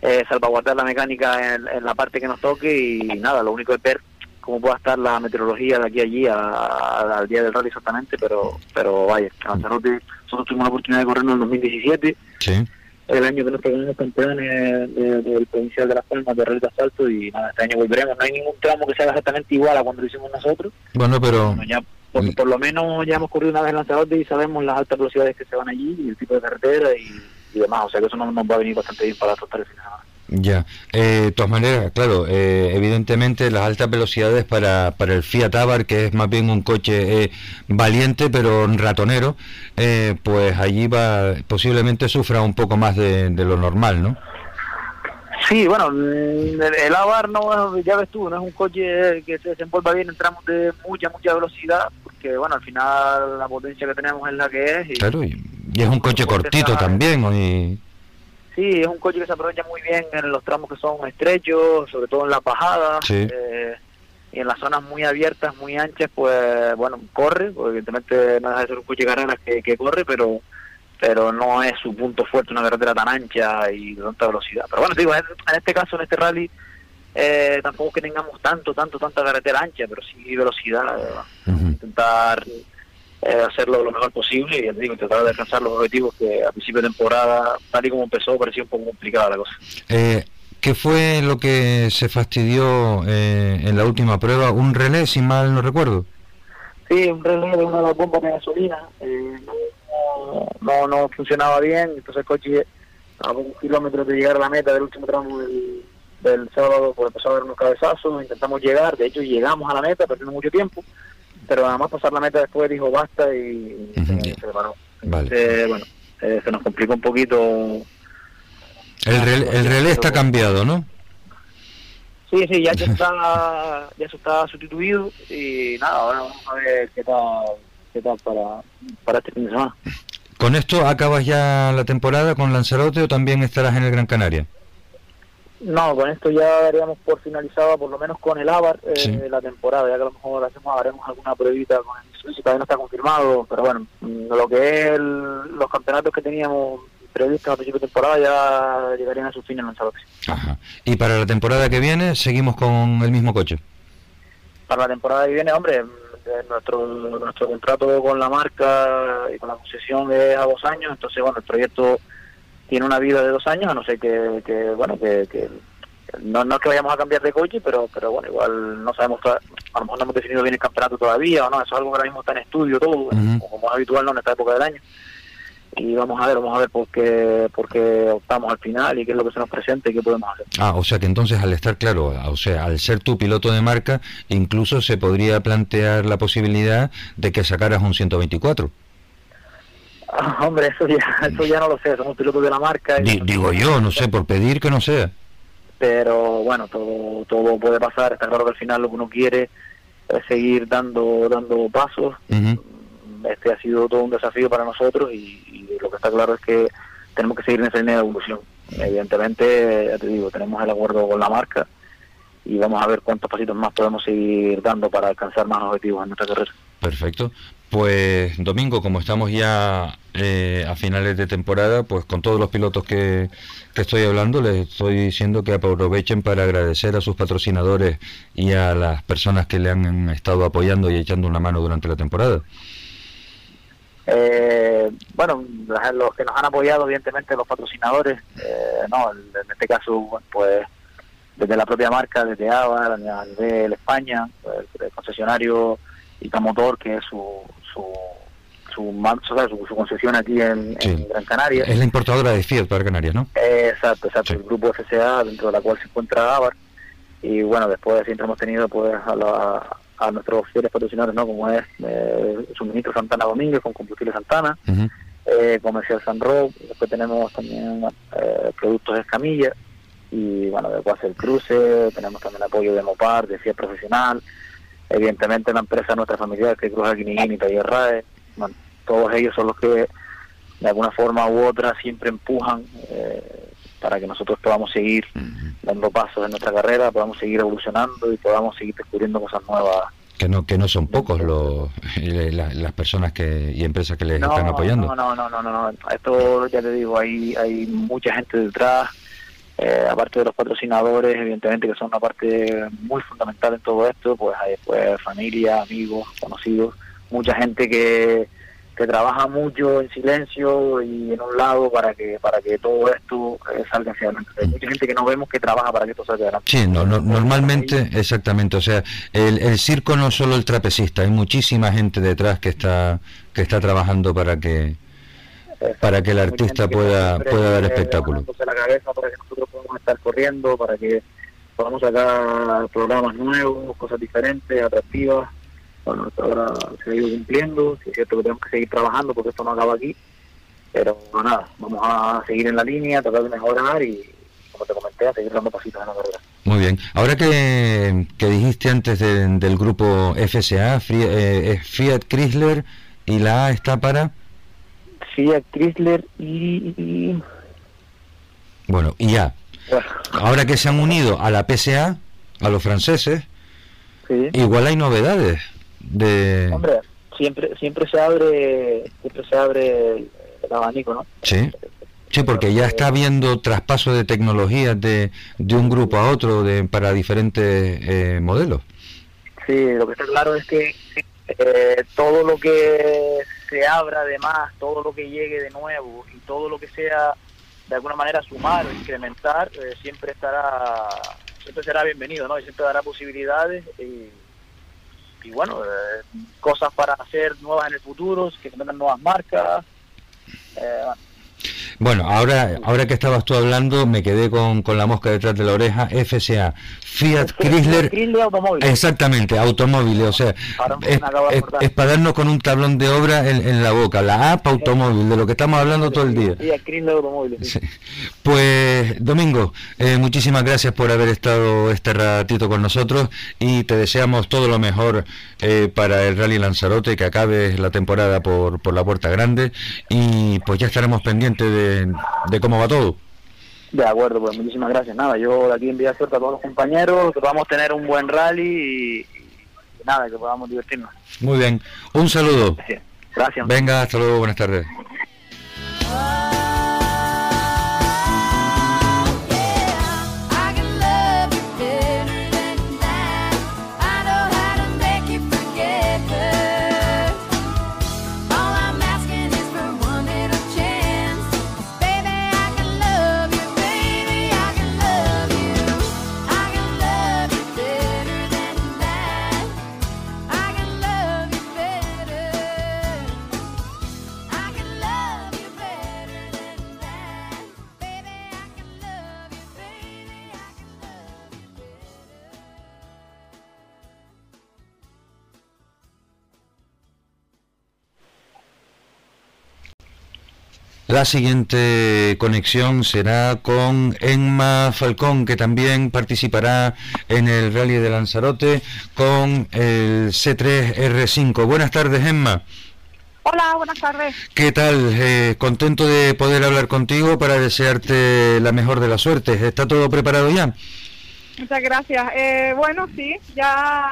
eh, salvaguardar la mecánica en, la parte que nos toque y nada, lo único es ver cómo pueda estar la meteorología de aquí a allí al día del rally exactamente, pero pero vaya, Lanzarote, nosotros tuvimos la oportunidad de correr en el 2017. Sí el año que nos quedamos campeones del provincial de Las Palmas de Rally de Asfalto y nada, este año volveremos. No hay ningún tramo que sea exactamente igual a cuando lo hicimos nosotros. Bueno, pero... ya, por, lo menos ya hemos corrido una vez en Lanzarote y sabemos las altas velocidades que se van allí y el tipo de carretera y, demás. O sea que eso nos, nos va a venir bastante bien para afrontar el final ya, eh, de todas maneras, claro, eh, evidentemente las altas velocidades para, para el Fiat Abarth, que es más bien un coche eh, valiente pero ratonero, eh, pues allí va posiblemente sufra un poco más de, lo normal, ¿no? Sí, bueno, mm, el, Abarth no, ya ves tú, no es un coche que se desenvuelva bien en tramos de mucha, mucha velocidad, porque bueno, al final la potencia que tenemos es la que es. Y, claro, y, es un coche cortito también, y Sí, es un coche que se aprovecha muy bien en los tramos que son estrechos, sobre todo en las bajadas. Eh, y en las zonas muy abiertas, muy anchas, pues bueno, corre, porque evidentemente no deja de ser un coche de carreras que, corre, pero pero no es su punto fuerte una carretera tan ancha y de tanta velocidad. Pero bueno, digo, en, este caso, en este rally, eh, tampoco que tengamos tanto, tanto, tanta carretera ancha, pero sí velocidad. Intentar eh, hacerlo lo mejor posible y digo, tratar de alcanzar los objetivos que a principio de temporada, tal y como empezó, parecía un poco complicada la cosa. Eh, ¿Qué fue lo que se fastidió eh, en la última prueba? ¿Un relé, si mal no recuerdo? Sí, un relé de una de las bombas de gasolina. Eh, no, no, funcionaba bien, entonces el coche a un kilómetro de llegar a la meta del último tramo del, del sábado pues empezó a dar unos cabezazos, intentamos llegar, de hecho llegamos a la meta, perdiendo mucho tiempo pero nada más pasar la meta después dijo basta y, se, preparó. bueno, eh, se nos complicó un poquito. El, relé, está cambiado, ¿no? Sí, sí, ya, está, ya se está sustituido y nada, ahora vamos a ver qué tal, qué tal para, para este fin de semana. ¿Con esto acabas ya la temporada con Lanzarote o también estarás en el Gran Canaria? No, con esto ya daríamos por finalizada, por lo menos con el ABAR, eh, la temporada. Ya que a lo mejor hacemos, haremos alguna pruebita con el si todavía no está confirmado. Pero bueno, mm, lo que es los campeonatos que teníamos previstos a principio de temporada ya llegarían a su fin en Lanzarote. Ajá. ¿Y para la temporada que viene seguimos con el mismo coche? Para la temporada que viene, hombre, eh, nuestro nuestro contrato con la marca y con la concesión es a dos años, entonces bueno, el proyecto tiene una vida de dos años, a no ser que, que bueno, que, que no, no es que vayamos a cambiar de coche, pero pero bueno, igual no sabemos, a lo mejor no hemos definido bien el campeonato todavía, o no, eso es algo que ahora mismo está en estudio todo, como es habitual ¿no? en esta época del año. Y vamos a ver, vamos a ver por qué, por qué optamos al final y qué es lo que se nos presenta y qué podemos hacer. Ah, o sea que entonces al estar claro, o sea, al ser tu piloto de marca, incluso se podría plantear la posibilidad de que sacaras un 124. Ah, hombre, eso ya, eso ya no lo sé, somos pilotos de la marca. digo yo, no sé, por pedir que no sea. Pero bueno, todo, todo puede pasar, está claro que al final lo que uno quiere es seguir dando, dando pasos. Este ha sido todo un desafío para nosotros y, lo que está claro es que tenemos que seguir en esa línea de evolución. Evidentemente, ya te digo, tenemos el acuerdo con la marca y vamos a ver cuántos pasitos más podemos seguir dando para alcanzar más objetivos en nuestra carrera. Perfecto. Pues domingo, como estamos ya eh, a finales de temporada, pues con todos los pilotos que, estoy hablando, les estoy diciendo que aprovechen para agradecer a sus patrocinadores y a las personas que le han estado apoyando y echando una mano durante la temporada. Eh, bueno, los que nos han apoyado, evidentemente, los patrocinadores, eh, no, en este caso, pues desde la propia marca, desde AVA, nivel España, pues, el concesionario Motor, que es su, su, su, su, concesión aquí en, Gran Canaria. Es la importadora de Fiat para Canarias, ¿no? exacto, exacto, el grupo FCA, dentro de la cual se encuentra Avar. Y bueno, después siempre hemos tenido pues a, a nuestros fieles patrocinadores, ¿no? Como es eh, Suministro Santana Domínguez con Combustible Santana, eh, Comercial San Roque, después tenemos también eh, Productos Escamilla, y bueno, después el cruce, tenemos también apoyo de Mopar, de Fiat Profesional, evidentemente la empresa nuestra familiar que Cruz Aquiniguín y Taller RAE, todos ellos son los que de alguna forma u otra siempre empujan eh, para que nosotros podamos seguir dando pasos en nuestra carrera, podamos seguir evolucionando y podamos seguir descubriendo cosas nuevas. Que no, que no son pocos los, las personas que y empresas que les están apoyando. No, no, no, no, no, Esto ya te digo, hay, hay mucha gente detrás, eh, aparte de los patrocinadores, evidentemente que son una parte muy fundamental en todo esto, pues hay después familia, amigos, conocidos, mucha gente que que trabaja mucho en silencio y en un lado para que para que todo esto eh, salga hacia adelante. Hay mucha gente que no vemos que trabaja para que esto salga adelante. Sí, no, normalmente, exactamente. O sea, el, el circo no es solo el trapecista, hay muchísima gente detrás que está que está trabajando para que para que el artista pueda pueda dar espectáculo. la cabeza para que nosotros podamos estar corriendo, para que podamos sacar programas nuevos, cosas diferentes, atractivas bueno, esto ahora se ha ido cumpliendo, es cierto que tenemos que seguir trabajando porque esto no acaba aquí, pero nada, vamos a seguir en la línea, tratar de mejorar y, como te comenté, a seguir dando pasitos en la carrera. Muy bien. Ahora que, que dijiste antes del grupo FSA, eh, Fiat Chrysler, y la A está para... Fiat Chrysler y... Bueno, y ya. Ahora que se han unido a la PSA, a los franceses, igual hay novedades de hombre siempre siempre se abre siempre se abre el, abanico no sí. Sí porque ya está habiendo traspaso de tecnologías de, de un grupo a otro de para diferentes eh, modelos. Sí lo que está claro es que eh, todo lo que se abra además todo lo que llegue de nuevo y todo lo que sea de alguna manera sumar o incrementar eh, siempre estará siempre será bienvenido no y siempre dará posibilidades y y bueno, eh, cosas para hacer nuevas en el futuro, que se tengan nuevas marcas. Eh, ahora, ahora que estabas tú hablando, me quedé con, con la mosca detrás de la oreja. FSA, Fiat Chrysler. Exactamente, automóviles. O sea, es, para darnos con un tablón de obra en, la boca. La APA automóvil, de lo que estamos hablando todo el día. Fiat Chrysler automóviles. Pues, Domingo, eh, muchísimas gracias por haber estado este ratito con nosotros y te deseamos todo lo mejor eh, para el Rally Lanzarote, que acabe la temporada por, por la puerta grande y pues ya estaremos pendientes de, de cómo va todo. De acuerdo, pues muchísimas gracias. Nada, yo de aquí envío suerte a todos los compañeros, que podamos tener un buen rally y, nada, que podamos divertirnos. Muy bien, un saludo. Gracias. Venga, hasta luego, buenas tardes. La siguiente conexión será con Enma Falcón, que también participará en el Rally de Lanzarote con el C3R5. Buenas tardes, Enma. Hola, buenas tardes. ¿Qué tal? Eh, contento de poder hablar contigo para desearte la mejor de las suertes. ¿Está todo preparado ya? Muchas gracias. Eh, bueno, sí, ya,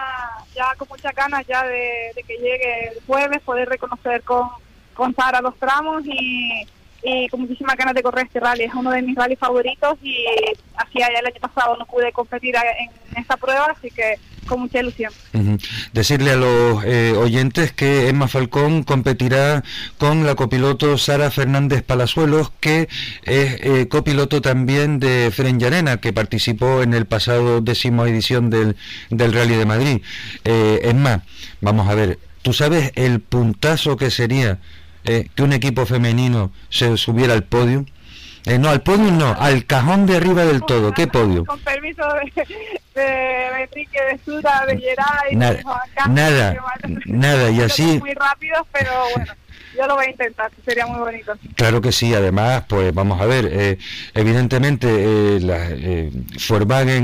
ya con muchas ganas ya de, que llegue el jueves, poder reconocer con, con Sara los tramos y y con muchísimas ganas de correr este rally. Es uno de mis rallies favoritos y hacía ya el año pasado no pude competir en esta prueba, así que con mucha ilusión. Decirle a los eh, oyentes que Emma Falcón competirá con la copiloto Sara Fernández Palazuelos, que es eh, copiloto también de Fren Llarena, que participó en el pasado décimo edición del, del Rally de Madrid. Eh, Emma, vamos a ver, ¿tú sabes el puntazo que sería eh, que un equipo femenino se subiera al podio. Eh, no, al podio no, al cajón de arriba del todo. ¿Qué podio? Con permiso de, de Enrique, de Suda, de Geray, nada, nada, nada, y así... Muy rápidos, pero bueno yo lo voy a intentar, sería muy bonito. Claro que sí, además, pues vamos a ver, eh, evidentemente eh, la, eh,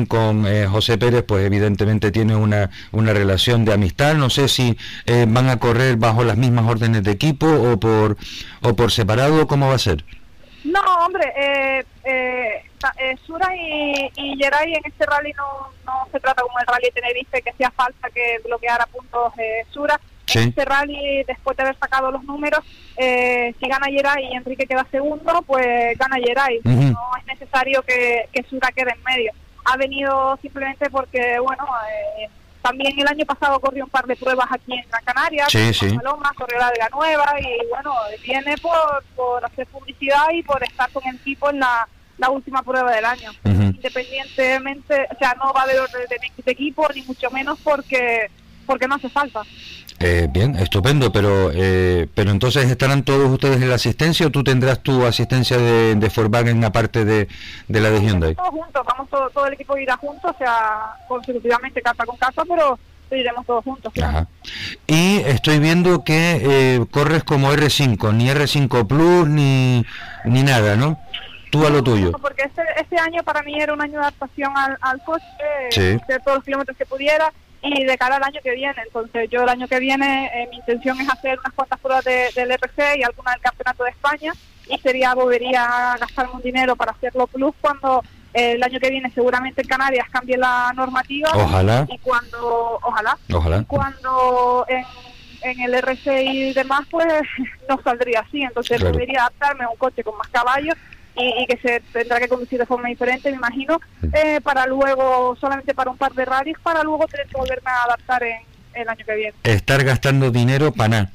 con eh, José Pérez, pues evidentemente tiene una, una relación de amistad, no sé si van a correr bajo las mismas órdenes de equipo o por, o por separado, ¿cómo va a ser? No, hombre, eh, Sura y, y Geray en este rally no, no se trata como el rally de Tenerife, que hacía falta que bloqueara puntos eh, En este rally, después de haber sacado los números, eh, si gana Geray y Enrique queda segundo, pues gana Geray. No es necesario que, que Sura quede en medio. Ha venido simplemente porque, bueno, eh, también el año pasado corrió un par de pruebas aquí en Gran Canaria, sí, sí. Paloma, corrió la de la Nueva y bueno, viene por, por hacer publicidad y por estar con el equipo en la, la última prueba del año. Uh -huh. Independientemente, o sea, no va a haber orden de, de equipo, ni mucho menos porque porque no hace falta. Eh, bien, estupendo, pero eh, pero entonces estarán todos ustedes en la asistencia o tú tendrás tu asistencia de, de Volkswagen aparte de, de la de Hyundai. Todos juntos, vamos todo, todo el equipo irá juntos, o sea, consecutivamente casa con casa, pero iremos todos juntos. Ajá. Y estoy viendo que eh, corres como R5, ni R5 Plus ni, ni nada, ¿no? Tú a lo tuyo. Porque este, este año para mí era un año de adaptación al, al coche, Sí. hacer todos los kilómetros que pudiera y de cara al año que viene. Entonces yo el año que viene eh, mi intención es hacer unas cuantas pruebas de- del RC y alguna del Campeonato de España y sería volvería a gastarme un dinero para hacerlo plus cuando eh, el año que viene seguramente en Canarias cambie la normativa Ojalá. y cuando ojalá Ojalá. y cuando en, en el RC y demás pues no saldría así entonces Claro. debería adaptarme a un coche con más caballos y, y que se tendrá que conducir de forma diferente me imagino eh, para luego solamente para un par de rallies para luego tener que volverme a adaptar en el año que viene Estar gastando dinero para nada.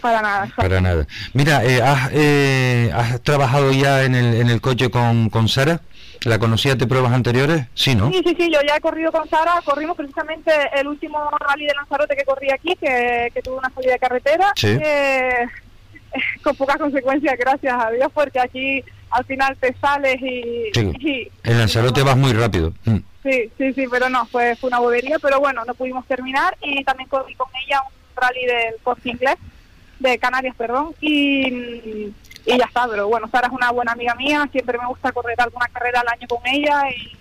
para nada Para nada. Mira, eh, ¿has, eh, ¿has trabajado ya en el, en el coche con, con Sara? ¿La conocías de pruebas anteriores? Sí, ¿no? Sí, sí, sí, yo ya he corrido con Sara, corrimos precisamente el último rally de Lanzarote que corrí aquí, que, que tuvo una salida de carretera, Sí. eh, con pocas consecuencias, gracias a Dios, porque aquí al final te sales y... Sí. y- En Lanzarote vas muy rápido. Mm. Sí, sí, sí, pero no, fue, fue una bobería, pero bueno, no pudimos terminar y también corrí con ella un rally del corte inglés, de Canarias, perdón, y, y ya está, pero bueno, Sara es una buena amiga mía, siempre me gusta correr alguna carrera al año con ella y,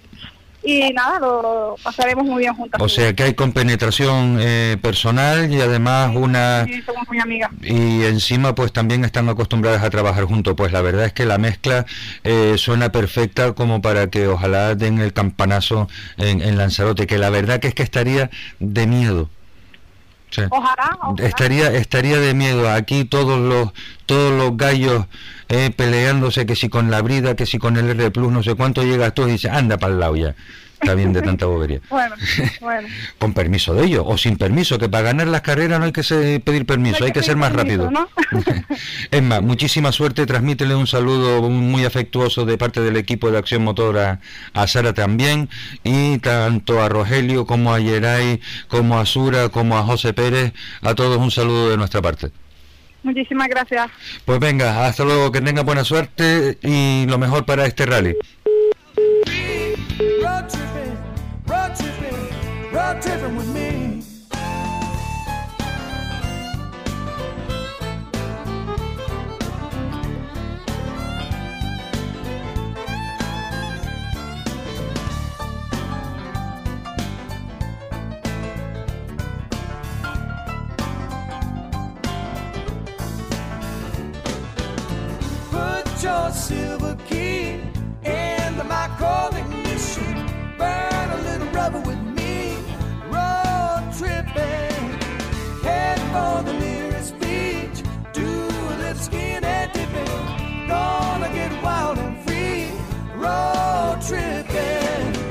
y nada, lo, pasaremos muy bien juntas. O sea que hay compenetración eh, personal y además una... Sí, somos muy amigas. Y encima pues también están acostumbradas a trabajar juntos. Pues la verdad es que la mezcla eh, suena perfecta como para que ojalá den el campanazo en, en Lanzarote, que la verdad que es que estaría de miedo. Sí. Ojalá, ojalá. Estaría, estaría de miedo aquí todos los todos los gallos eh, peleándose que si con la brida, que si con el R Plus, no sé cuánto llegas tú y dices, anda para el lado ya. Está bien de tanta bobería. Bueno, bueno. Con permiso de ellos, o sin permiso, que para ganar las carreras no hay que pedir permiso, No hay que ser más permiso, rápido. ¿no? Es más, muchísima suerte, transmítele un saludo muy afectuoso de parte del equipo de Acción Motor a, a Sara también, y tanto a Rogelio como a Yeray, como a Sura, como a José Pérez, a todos un saludo de nuestra parte. Muchísimas gracias. Pues venga, hasta luego, que tenga buena suerte y lo mejor para este rally. Your silver key in the micro ignition. Burn a little rubber with me. Road tripping. Head for the nearest beach. Do a little skin and dipping. Gonna get wild and free. Road tripping.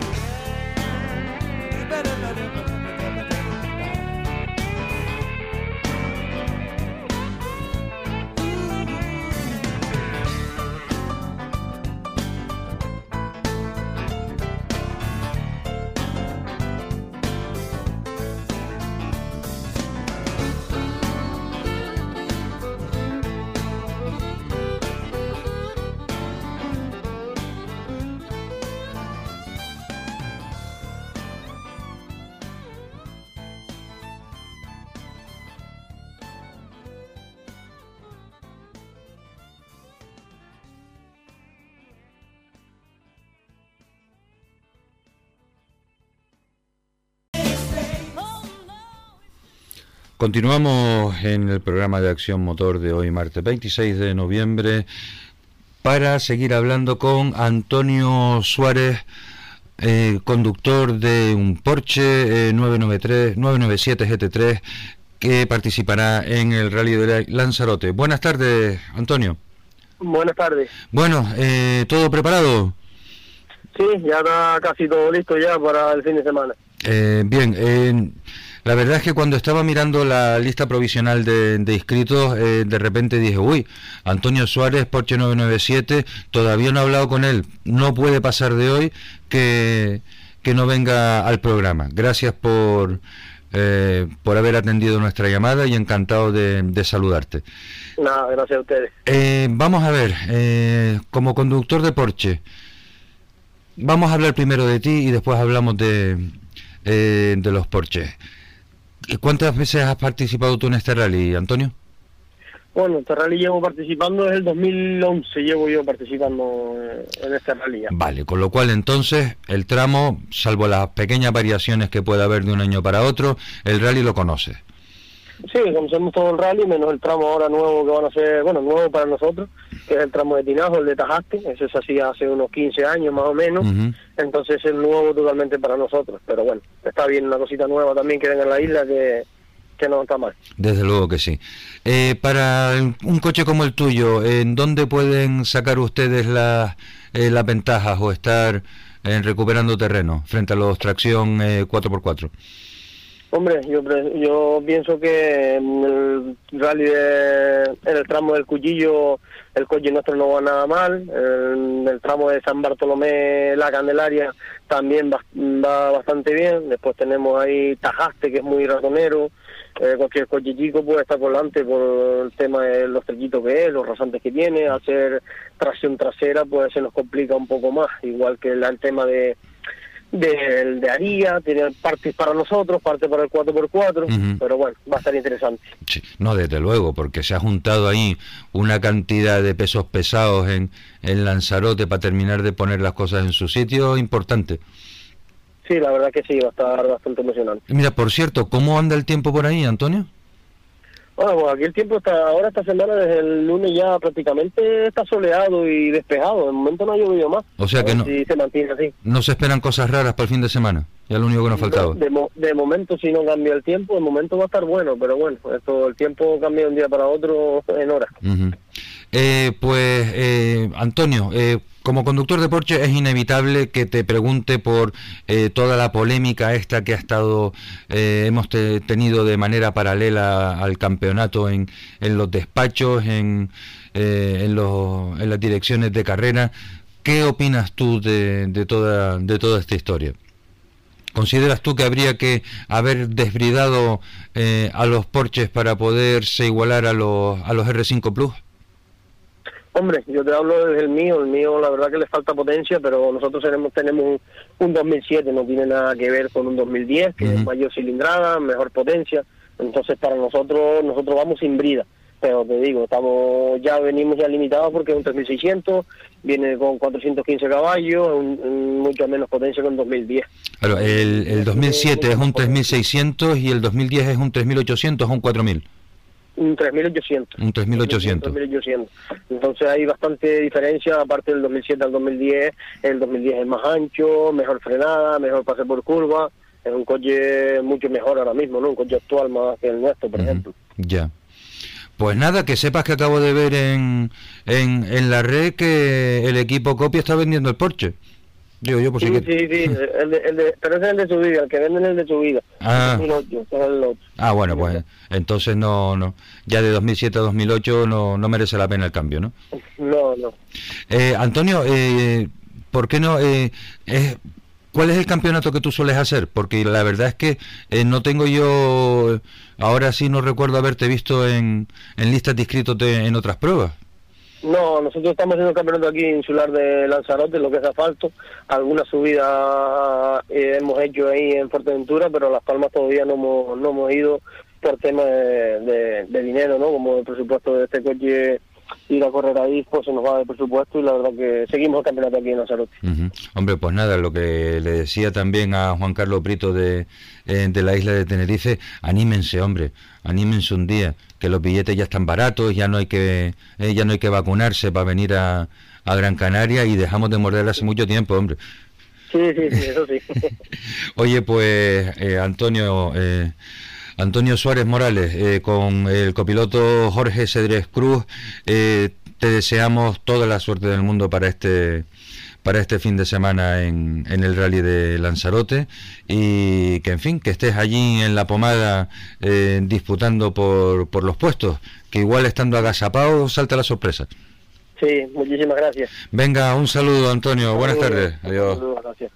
Continuamos en el programa de Acción Motor de hoy, martes 26 de noviembre. para seguir hablando con Antonio Suárez, eh, conductor de un Porsche eh, 993, 997 GT3 que participará en el Rally de Lanzarote. Buenas tardes, Antonio. Buenas tardes. Bueno, eh, ¿todo preparado? Sí, ya está casi todo listo ya para el fin de semana. Eh, bien, eh, la verdad es que cuando estaba mirando la lista provisional de, de inscritos, eh, de repente dije, uy, Antonio Suárez, Porsche 997, todavía no he hablado con él, no puede pasar de hoy que, que no venga al programa. Gracias por, eh, por haber atendido nuestra llamada y encantado de, de saludarte. Nada, gracias a ustedes. Eh, vamos a ver, eh, como conductor de Porsche, vamos a hablar primero de ti y después hablamos de, eh, de los Porsches. ¿Y ¿Cuántas veces has participado tú en este rally, Antonio? Bueno, este rally llevo participando desde el 2011, llevo yo participando eh, en este rally ya. Vale, con lo cual entonces el tramo, salvo las pequeñas variaciones que puede haber de un año para otro, el rally lo conoces. Sí, conocemos todo el rally, menos el tramo ahora nuevo que van a ser, bueno, nuevo para nosotros, que es el tramo de Tinajo, el de Tajaste, ese se hacía hace unos 15 años más o menos, entonces es nuevo totalmente para nosotros, pero bueno, está bien una cosita nueva también que venga en la isla que, que no está mal. Desde luego que sí. Eh, para un coche como el tuyo, ¿en dónde pueden sacar ustedes las, eh, las ventajas o estar eh, recuperando terreno frente a los tracción eh, 4x4? Hombre, yo, yo pienso que en el rally en el tramo del Cuchillo el coche nuestro no va nada mal, en el tramo de San Bartolomé La Candelaria también va, bastante bien, después tenemos ahí Tajaste que es muy ratonero, eh, cualquier coche chico puede estar por delante por el tema de los trequitos que es, los rasantes que tiene, hacer tracción trasera pues se nos complica un poco más, igual que la- el tema de del de Aría, tiene partes para nosotros, parte para el 4x4, Ujú. pero bueno, va a estar interesante. Sí, no, desde luego, porque se ha juntado ahí una cantidad de pesos pesados en, en Lanzarote para terminar de poner las cosas en su sitio importante. Sí, la verdad que sí, va a estar bastante emocionante. Mira, por cierto, ¿cómo anda el tiempo por ahí, Antonio? Bueno, pues aquí el tiempo está, ahora esta semana desde el lunes ya prácticamente está soleado y despejado, de momento no ha llovido más. O sea que no- Si se mantiene así. No se esperan cosas raras para el fin de semana. Ya lo único que nos faltaba. De, mo- de momento si no cambia el tiempo, de momento va a estar bueno, pero bueno, esto el tiempo cambia de un día para otro en horas. Ujú. Eh, pues, eh, Antonio, eh, como conductor de Porsche es inevitable que te pregunte por eh, toda la polémica esta que ha estado, eh, hemos te- tenido de manera paralela al campeonato en, en los despachos, en, eh, en, los, en las direcciones de carrera. ¿Qué opinas tú de, de toda, de toda esta historia? ¿Consideras tú que habría que haber desbridado a los Porsches para poderse igualar a los, a los R5 Plus? Hombre, yo te hablo desde el mío, el mío la verdad que le falta potencia, pero nosotros tenemos tenemos un, un 2007, no tiene nada que ver con un 2010, que es Ujú. mayor cilindrada, mejor potencia, entonces para nosotros nosotros vamos sin brida, pero te digo, estamos ya venimos ya limitados porque es un 3600, viene con 415 caballos, un- un mucho menos potencia que un 2010. Claro, el, el 2007 es un 3600 y el 2010 es un 3800 o un 4000. Un 3800. Un 3800. 3800. Entonces hay bastante diferencia, aparte del 2007 al 2010, el 2010 es más ancho, mejor frenada, mejor pase por curva, es un coche mucho mejor ahora mismo, ¿no? Un coche actual más que el nuestro, por ejemplo. Ya. Pues nada, que sepas que acabo de ver en, en, en la red que el equipo Copia está vendiendo el Porsche. Yo, por Sí, sí, sí, el de- el de- pero ese es el de su vida, el que venden es el de su vida. Ah. El 2008, ese es el otro. Ah, bueno, pues entonces no, no. Ya de 2007 a 2008 no, no merece la pena el cambio, ¿no? No, no. Eh, Antonio, eh, ¿por qué no? Eh, es- ¿Cuál es el campeonato que tú sueles hacer? Porque la verdad es que eh, no tengo yo, ahora sí no recuerdo haberte visto en, en listas de inscritos de- en otras pruebas. No, nosotros estamos haciendo campeonato aquí insular de Lanzarote, lo que es asfalto. Alguna subida eh, hemos hecho ahí en Fuerteventura, pero Las Palmas todavía no hemos, no hemos ido por tema de, de- de dinero, ¿no? Como el presupuesto de este coche ir a correr ahí, pues se nos va de presupuesto y la verdad que seguimos el campeonato aquí en Lanzarote. Ujú. Hombre, pues nada, lo que le decía también a Juan Carlos Brito de, eh, de la isla de Tenerife, anímense, hombre, anímense un día, que los billetes ya están baratos, ya no hay que, eh, ya no hay que vacunarse para venir a, a Gran Canaria y dejamos de morder hace mucho tiempo, hombre. Sí, sí, sí, eso sí. Oye, pues eh, Antonio, eh, Antonio Suárez Morales, eh, con el copiloto Jorge Cedrés Cruz, eh, te deseamos toda la suerte del mundo para este para este fin de semana en, en el rally de Lanzarote y que en fin que estés allí en la pomada eh, disputando por, por los puestos que igual estando agazapado salta la sorpresa. Sí, muchísimas gracias. venga un saludo Antonio. Buenas tardes. Adiós. Saludos, gracias.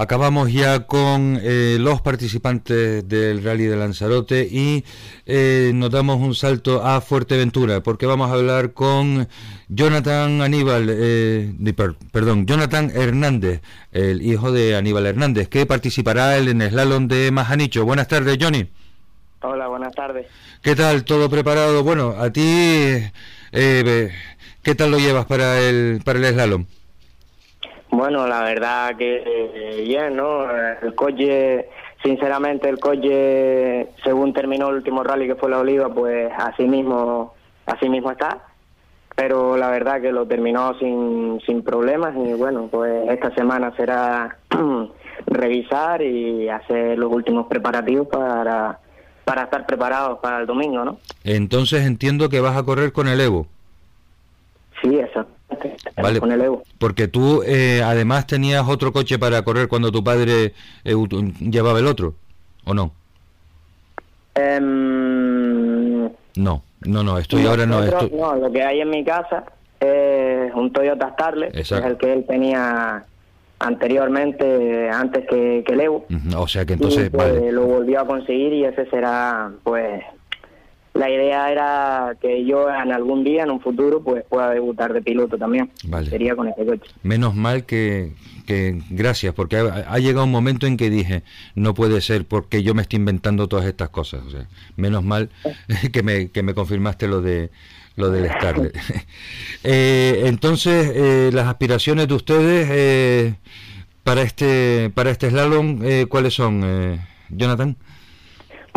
Acabamos ya con eh, los participantes del Rally de Lanzarote y eh, nos damos un salto a Fuerteventura porque vamos a hablar con Jonathan Aníbal, eh, perdón, Jonathan Hernández, el hijo de Aníbal Hernández, que participará en el slalom de Majanicho. Buenas tardes, Johnny. Hola, buenas tardes. ¿Qué tal? ¿Todo preparado? Bueno, a ti, eh, ¿qué tal lo llevas para el para el slalom? Bueno, la verdad que eh, bien, ¿no? El coche, sinceramente, el coche, según terminó el último rally que fue la Oliva, pues así mismo, así mismo está. Pero la verdad que lo terminó sin, sin problemas y bueno, pues esta semana será revisar y hacer los últimos preparativos para, para estar preparados para el domingo, ¿no? Entonces entiendo que vas a correr con el Evo. Sí, Vale, Con el Evo. porque tú eh, además tenías otro coche para correr cuando tu padre eh, llevaba el otro, ¿o no? Em, No, no, no, estoy ahora no, estoy... no, lo que hay en mi casa es un Toyota Starlet, que es el que él tenía anteriormente, antes que, que el Evo. O sea que entonces, y, pues, vale, lo volvió a conseguir y ese será, pues, la idea era que yo en algún día, en un futuro, pues pueda debutar de piloto también. Vale. Sería con ese coche. menos mal que, que gracias, porque ha, ha llegado un momento en que dije, no puede ser porque yo me estoy inventando todas estas cosas, o sea, menos mal que me, que me confirmaste lo de lo del Starlet. Eh, entonces, eh, las aspiraciones de ustedes eh, para este para este slalom, eh, ¿cuáles son, eh, Jonathan?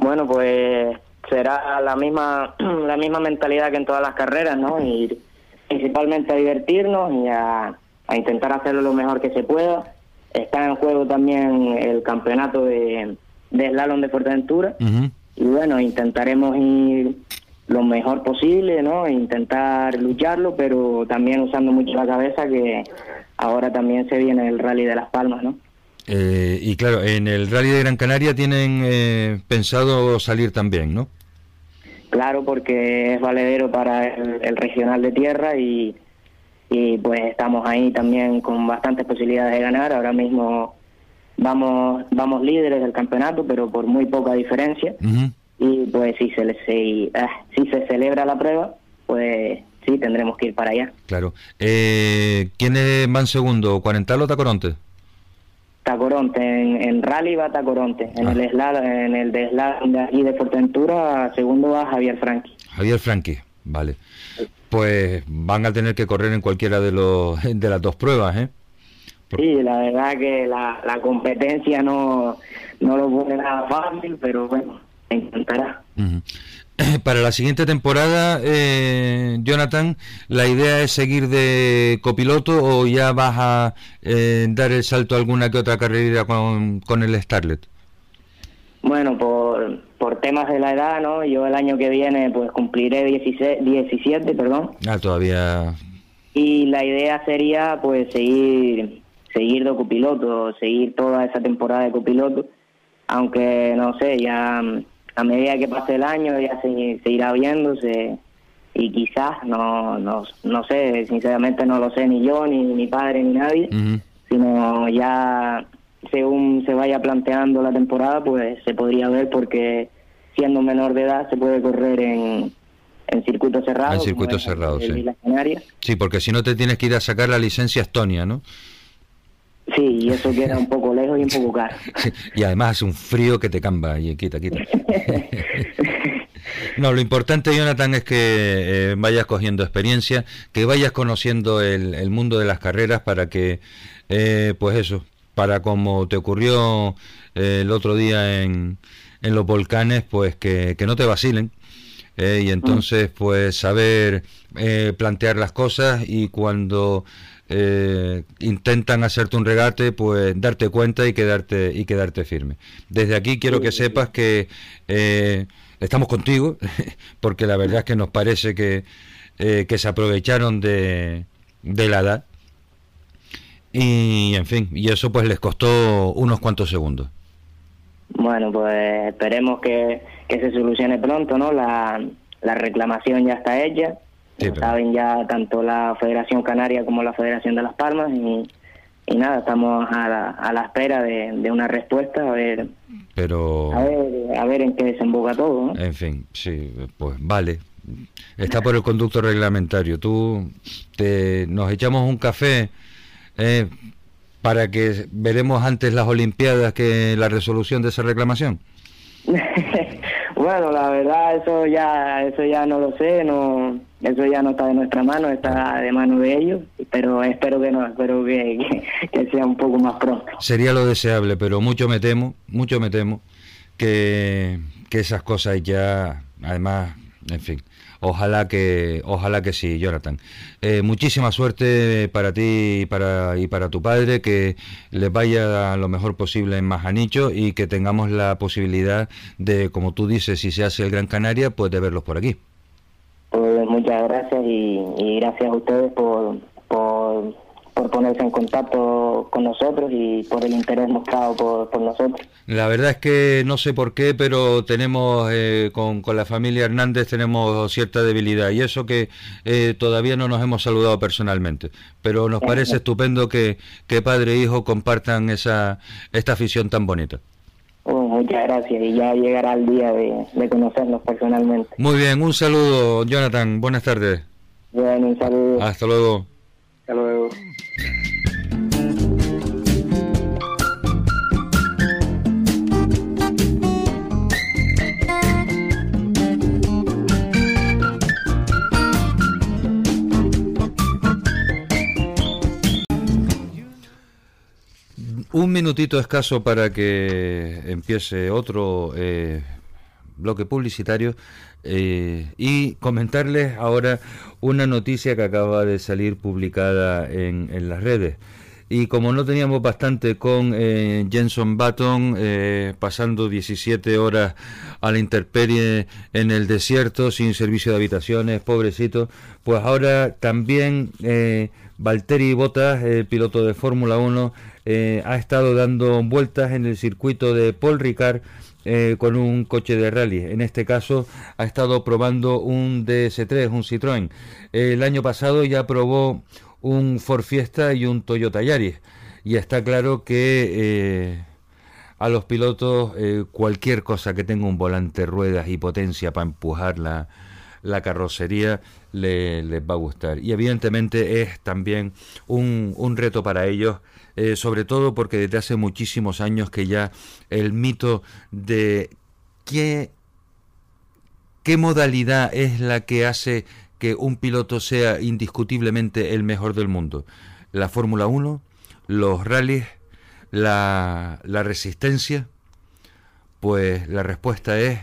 Bueno, pues será la misma la misma mentalidad que en todas las carreras, ¿no? Ir principalmente a divertirnos y a, a intentar hacerlo lo mejor que se pueda. Está en juego también el campeonato de, de slalom de Fuerteventura Ujú. y bueno, intentaremos ir lo mejor posible, ¿no? Intentar lucharlo, pero también usando mucho la cabeza que ahora también se viene el Rally de Las Palmas, ¿no? Eh, y claro, en el Rally de Gran Canaria tienen eh, pensado salir también, ¿no? Claro, porque es valedero para el, el regional de tierra y, y pues estamos ahí también con bastantes posibilidades de ganar. Ahora mismo vamos vamos líderes del campeonato, pero por muy poca diferencia. Y pues si se, le- si, ah, si se celebra la prueba, pues sí, tendremos que ir para allá. Claro. Eh, ¿Quiénes van segundo? ¿Cuarental o Tacoronte? Tacoronte, en, en rally va Tacoronte, en el slalom, en el de slalom de aquí de Fuerteventura, segundo va Javier Franqui. Javier Franqui, vale. Pues van a tener que correr en cualquiera de los de las dos pruebas, ¿eh? Sí, la verdad que la, la competencia no, no lo pone nada fácil, pero bueno. Ujú. Para la siguiente temporada, eh, Jonathan, ¿la idea es seguir de copiloto o ya vas a eh, dar el salto a alguna que otra carrera con, con el Starlet? Bueno, por, por temas de la edad, ¿no? Yo el año que viene pues cumpliré 16, 17, perdón, Ah, todavía. y la idea sería pues seguir seguir de copiloto, seguir toda esa temporada de copiloto, aunque no sé, ya a medida que pase el año ya se, se irá viéndose y quizás, no, no, no sé, sinceramente no lo sé ni yo, ni mi padre, ni nadie, sino ya según se vaya planteando la temporada, pues se podría ver porque siendo menor de edad se puede correr en, en circuito cerrado. En circuito cerrado, sí. Sí, porque si no te tienes que ir a sacar la licencia Estonia, ¿no? Sí, y eso queda un poco lejos y un poco caro. Y además hace un frío que te camba y quita, quita. No, lo importante, Jonathan, es que eh, vayas cogiendo experiencia, que vayas conociendo el, el mundo de las carreras para que, eh, pues eso, para como te ocurrió eh, el otro día en, en los volcanes, pues que, que no te vacilen eh, y entonces pues saber plantear las cosas y cuando eh, intentan hacerte un regate, pues darte cuenta y quedarte y quedarte firme. Desde aquí quiero que sepas que eh, estamos contigo, porque la verdad es que nos parece que, eh, que se aprovecharon de, de la edad. Y en fin, y eso pues les costó unos cuantos segundos. Bueno, pues esperemos que, que se solucione pronto, ¿no? La, la reclamación ya está hecha. Sí, pero- saben ya tanto la Federación Canaria como la Federación de Las Palmas y, y nada, estamos a la, a la espera de, de una respuesta a ver, Pero, a ver a ver en qué desemboca todo, ¿no? en fin, sí, pues vale. Está por el conducto reglamentario. Tú, te, nos echamos un café eh, para que veremos antes las Olimpiadas que la resolución de esa reclamación. bueno, la verdad eso ya eso ya no lo sé, no eso ya no está de nuestra mano, está de mano de ellos, pero espero que no, espero que, que, sea un poco más pronto. Sería lo deseable, pero mucho me temo, mucho me temo que, que esas cosas ya, además, en fin, ojalá que, ojalá que sí, Jonathan. Eh, muchísima suerte para ti y para, y para tu padre, que les vaya lo mejor posible en Majanicho y que tengamos la posibilidad de, como tú dices, si se hace el Gran Canaria, pues de verlos por aquí. Pues muchas gracias y, y gracias a ustedes por, por, por ponerse en contacto con nosotros y por el interés mostrado por, por nosotros. La verdad es que no sé por qué, pero tenemos eh, con, con la familia Hernández tenemos cierta debilidad y eso que eh, todavía no nos hemos saludado personalmente. Pero nos parece estupendo que, que padre e hijo compartan esa esta afición tan bonita. Muchas gracias y ya llegará el día de, de conocernos personalmente. Muy bien, un saludo, Jonathan. Buenas tardes. Bueno, un saludo. Hasta luego. Hasta luego. Un minutito escaso para que empiece otro eh, bloque publicitario eh, y comentarles ahora una noticia que acaba de salir publicada en, las redes. Y como no teníamos bastante con eh, Jenson Button pasando 17 horas a la intemperie en el desierto sin servicio de habitaciones, pobrecito, pues ahora también eh, Valtteri Bottas, piloto de Fórmula 1, eh, ha estado dando vueltas en el circuito de Paul Ricard eh, con un coche de rally. En este caso ha estado probando un DS3, un Citroën. El año pasado ya probó un Ford Fiesta y un Toyota Yaris. Y está claro que eh, a los pilotos cualquier cosa que tenga un volante, ruedas y potencia para empujar la, carrocería le- les va a gustar. Y evidentemente es también un reto para ellos, eh, sobre todo porque desde hace muchísimos años que ya el mito de qué, qué modalidad es la que hace que un piloto sea indiscutiblemente el mejor del mundo. La Fórmula 1, los rallies, la, la resistencia, pues la respuesta es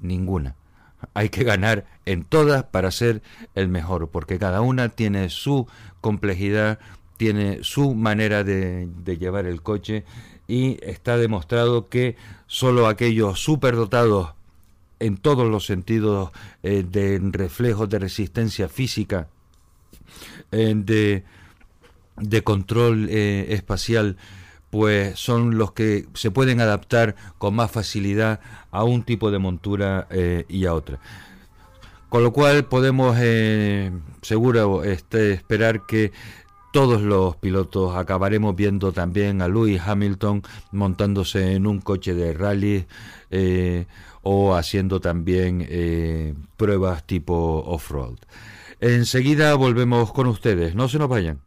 ninguna. Hay que ganar en todas para ser el mejor, porque cada una tiene su complejidad, tiene su manera de, llevar el coche y está demostrado que solo aquellos superdotados en todos los sentidos eh, de reflejos de resistencia física, eh, de, de control eh, espacial, pues son los que se pueden adaptar con más facilidad a un tipo de montura y a otra. Con lo cual podemos seguro este, esperar que todos los pilotos acabaremos viendo también a Lewis Hamilton montándose en un coche de rally eh, o haciendo también eh, pruebas tipo off-road. Enseguida volvemos con ustedes, no se nos vayan.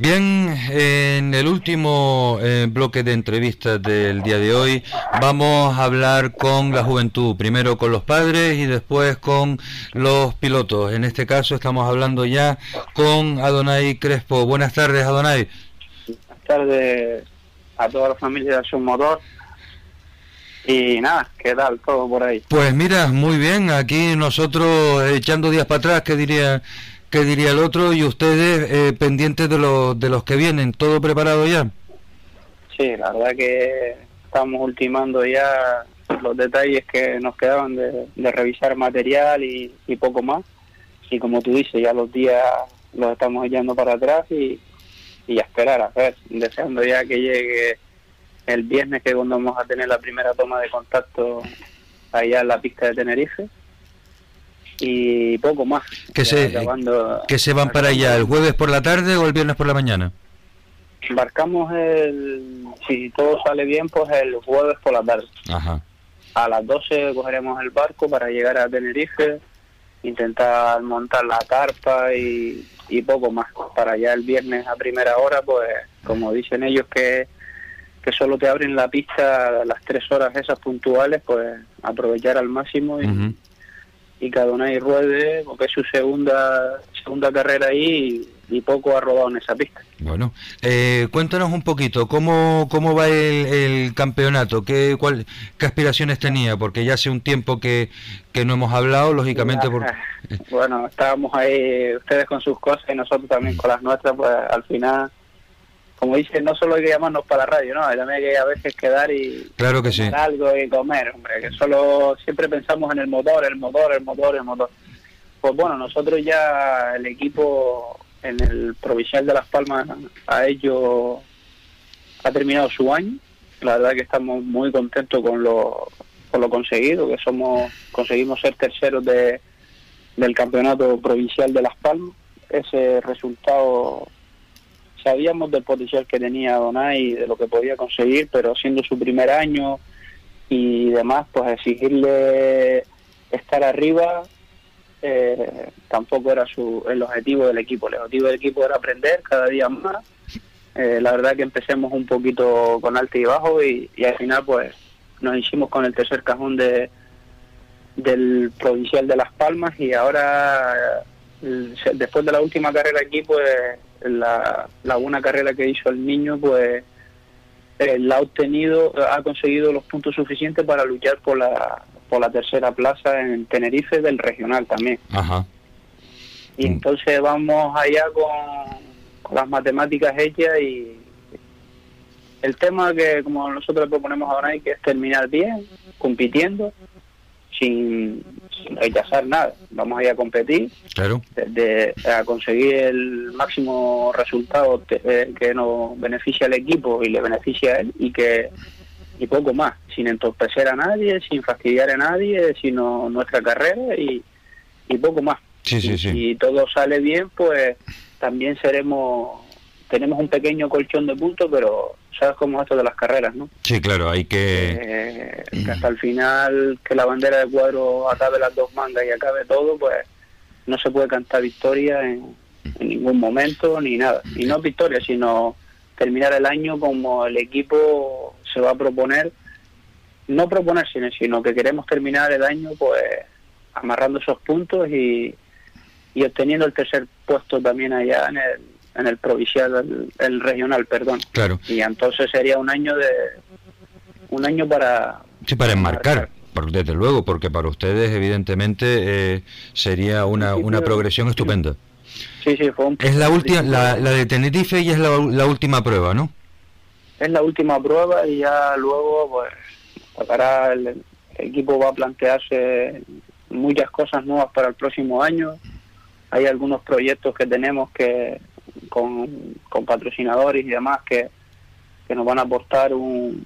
Bien, en el último eh, bloque de entrevistas del día de hoy vamos a hablar con la juventud, primero con los padres y después con los pilotos. En este caso estamos hablando ya con Adonai Crespo. Buenas tardes, Adonai. tardes a toda la familia de Acción Motor. Y nada, ¿qué tal todo por ahí? Pues mira, muy bien, aquí nosotros echando días para atrás, ¿qué diría, qué diría el otro? Y ustedes eh, pendientes de los, de los que vienen, ¿todo preparado ya? Sí, la verdad que estamos ultimando ya los detalles que nos quedaban de, revisar material y, poco más. Y como tú dices, ya los días los estamos echando para atrás y, y a esperar, a ver, deseando ya que llegue el viernes que cuando vamos a tener la primera toma de contacto allá en la pista de Tenerife y poco más. Que Ya se, que se van para allá el jueves por la tarde o el viernes por la mañana. Embarcamos el, si todo sale bien, pues el jueves por la tarde. Ajá. A las 12 cogeremos el barco para llegar a Tenerife, intentar montar la carpa y, y poco más. Para ya el viernes a primera hora, pues como dicen ellos que, que solo te abren la pista las tres horas esas puntuales, pues aprovechar al máximo y. y que Adonai ruede, porque es su segunda segunda carrera ahí y, y poco ha rodado en esa pista. Bueno, eh, cuéntanos un poquito, ¿cómo, cómo va el, el campeonato? ¿Qué, cuál, ¿Qué aspiraciones tenía? Porque ya hace un tiempo que, que no hemos hablado, lógicamente, por... Bueno, estábamos ahí, ustedes con sus cosas y nosotros también con las nuestras, pues al final, como dicen, no solo hay que llamarnos para la radio, ¿no? También hay que a veces quedar y Claro que sí. algo y comer, hombre, que solo siempre pensamos en el motor, el motor, el motor, el motor. Pues bueno, nosotros ya el equipo en el provincial de Las Palmas ha hecho, ha terminado su año. La verdad que estamos muy contentos con lo, con lo conseguido, que somos conseguimos ser terceros de, del campeonato provincial de Las Palmas. Ese resultado sabíamos del potencial que tenía Donay y de lo que podía conseguir, pero siendo su primer año y demás, pues exigirle estar arriba eh, tampoco era su, el objetivo del equipo. El objetivo del equipo era aprender cada día más. Eh, la verdad que empecemos un poquito con alto y bajo y, y al final pues nos hicimos con el tercer cajón de del provincial de Las Palmas y ahora eh, después de la última carrera aquí pues la, la buena carrera que hizo el niño pues eh, la ha obtenido ha conseguido los puntos suficientes para luchar por la por la tercera plaza en Tenerife del regional también Ajá. y entonces vamos allá con, con las matemáticas hechas y el tema que como nosotros proponemos ahora hay que es terminar bien, compitiendo, sin rechazar nada. Vamos a ir a competir, Claro. de, de- a conseguir el máximo resultado te- eh, que nos beneficie al equipo y le beneficie a él y que y poco más, sin entorpecer a nadie, sin fastidiar a nadie, sino nuestra carrera y, y poco más. Sí, sí, sí. Si todo sale bien, pues también seremos, tenemos un pequeño colchón de puntos, pero sabes cómo es esto de las carreras, ¿no? Sí, claro, hay que... Eh, que hasta el final, que la bandera de cuadro acabe las dos mangas y acabe todo, pues no se puede cantar victoria en, en ningún momento ni nada. Y no victoria, sino terminar el año como el equipo se va a proponer, no proponer, sino, sino que queremos terminar el año pues amarrando esos puntos y, y obteniendo el tercer puesto también allá en el, en el provincial, el, el regional, perdón. Claro. Y entonces sería un año de un año para Sí, para enmarcar, por- desde luego, porque para ustedes, evidentemente, eh, sería una, una progresión estupenda. sí sí fue un Es la última, la, la de Tenerife y es la, la última prueba, ¿no? es la última prueba y ya luego pues tocará el, el equipo va a plantearse muchas cosas nuevas para el próximo año hay algunos proyectos que tenemos que con, con patrocinadores y demás que, que nos van a aportar un,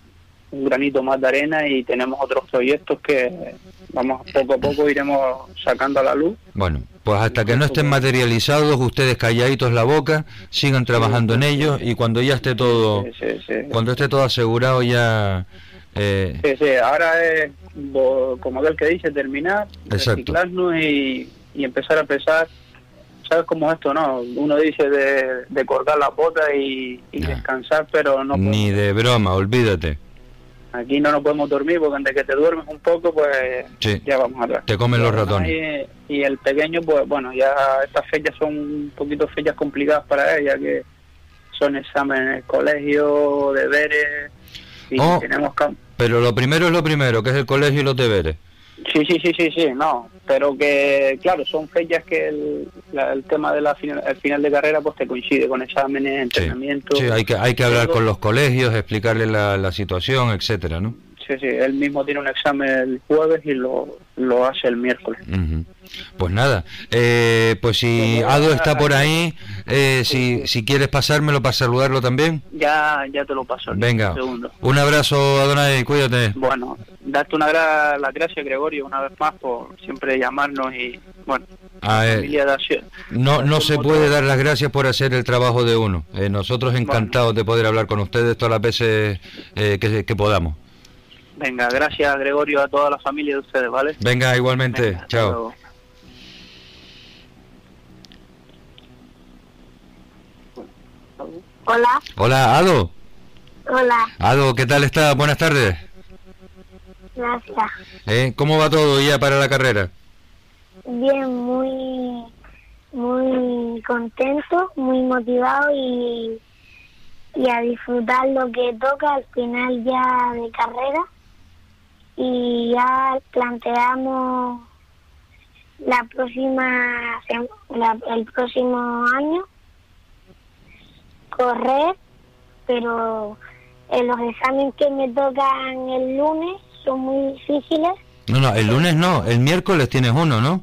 un granito más de arena y tenemos otros proyectos que vamos poco a poco iremos sacando a la luz Bueno, pues hasta que no estén materializados, ustedes calladitos la boca, sigan trabajando en ellos y cuando ya esté todo, Sí, sí, sí. cuando esté todo asegurado ya... eh, Sí, sí, ahora es, como aquel que dice, terminar, Exacto. reciclarnos y, y empezar a pensar, ¿sabes cómo es esto, no? Uno dice de, de cortar la bota y, y descansar, pero no ni de broma, olvídate. aquí no nos podemos dormir porque antes que te duermes un poco, pues Sí. ya vamos atrás. Te comen los ratones. Y, y el pequeño, pues bueno, ya estas fechas son un poquito fechas complicadas para él, ya que son exámenes colegio, deberes, y Oh. tenemos. Pero lo primero es lo primero, que es el colegio y los deberes. Sí, sí, sí, sí, sí, no, pero que, claro, son fechas que el, la- el tema de la final, de carrera pues te coincide con exámenes, entrenamientos. Sí, hay que, hay que hablar con los colegios, explicarles la, la situación, etcétera, ¿no? Sí, sí, él mismo tiene un examen el jueves y lo, lo hace el miércoles. Pues nada, eh, pues si Ado está por ahí, eh, si, si quieres pasármelo para saludarlo también. Ya, ya te lo paso. Venga, Un un abrazo, Adonai, cuídate. Bueno, darte una gra las gracias, Gregorio, una vez más por siempre llamarnos y, bueno, familia de acción. no, no se puede dar las gracias por hacer el trabajo de uno. Eh, nosotros encantados de poder hablar con ustedes todas las veces eh, que, que podamos. Venga, gracias, Gregorio, a toda la familia de ustedes, ¿vale? Venga, igualmente, Venga, chao. luego. Hola, Hola, Ado. hola, Ado, ¿qué tal está? Buenas tardes. gracias. Eh, ¿Cómo va todo ya para la carrera? Bien, muy, muy contento, muy motivado y, y a disfrutar lo que toca al final ya de carrera. Y ya planteamos la próxima, la- el próximo año correr, pero en los exámenes que me tocan el lunes son muy difíciles. No, no, el lunes no, el miércoles tienes uno, ¿no?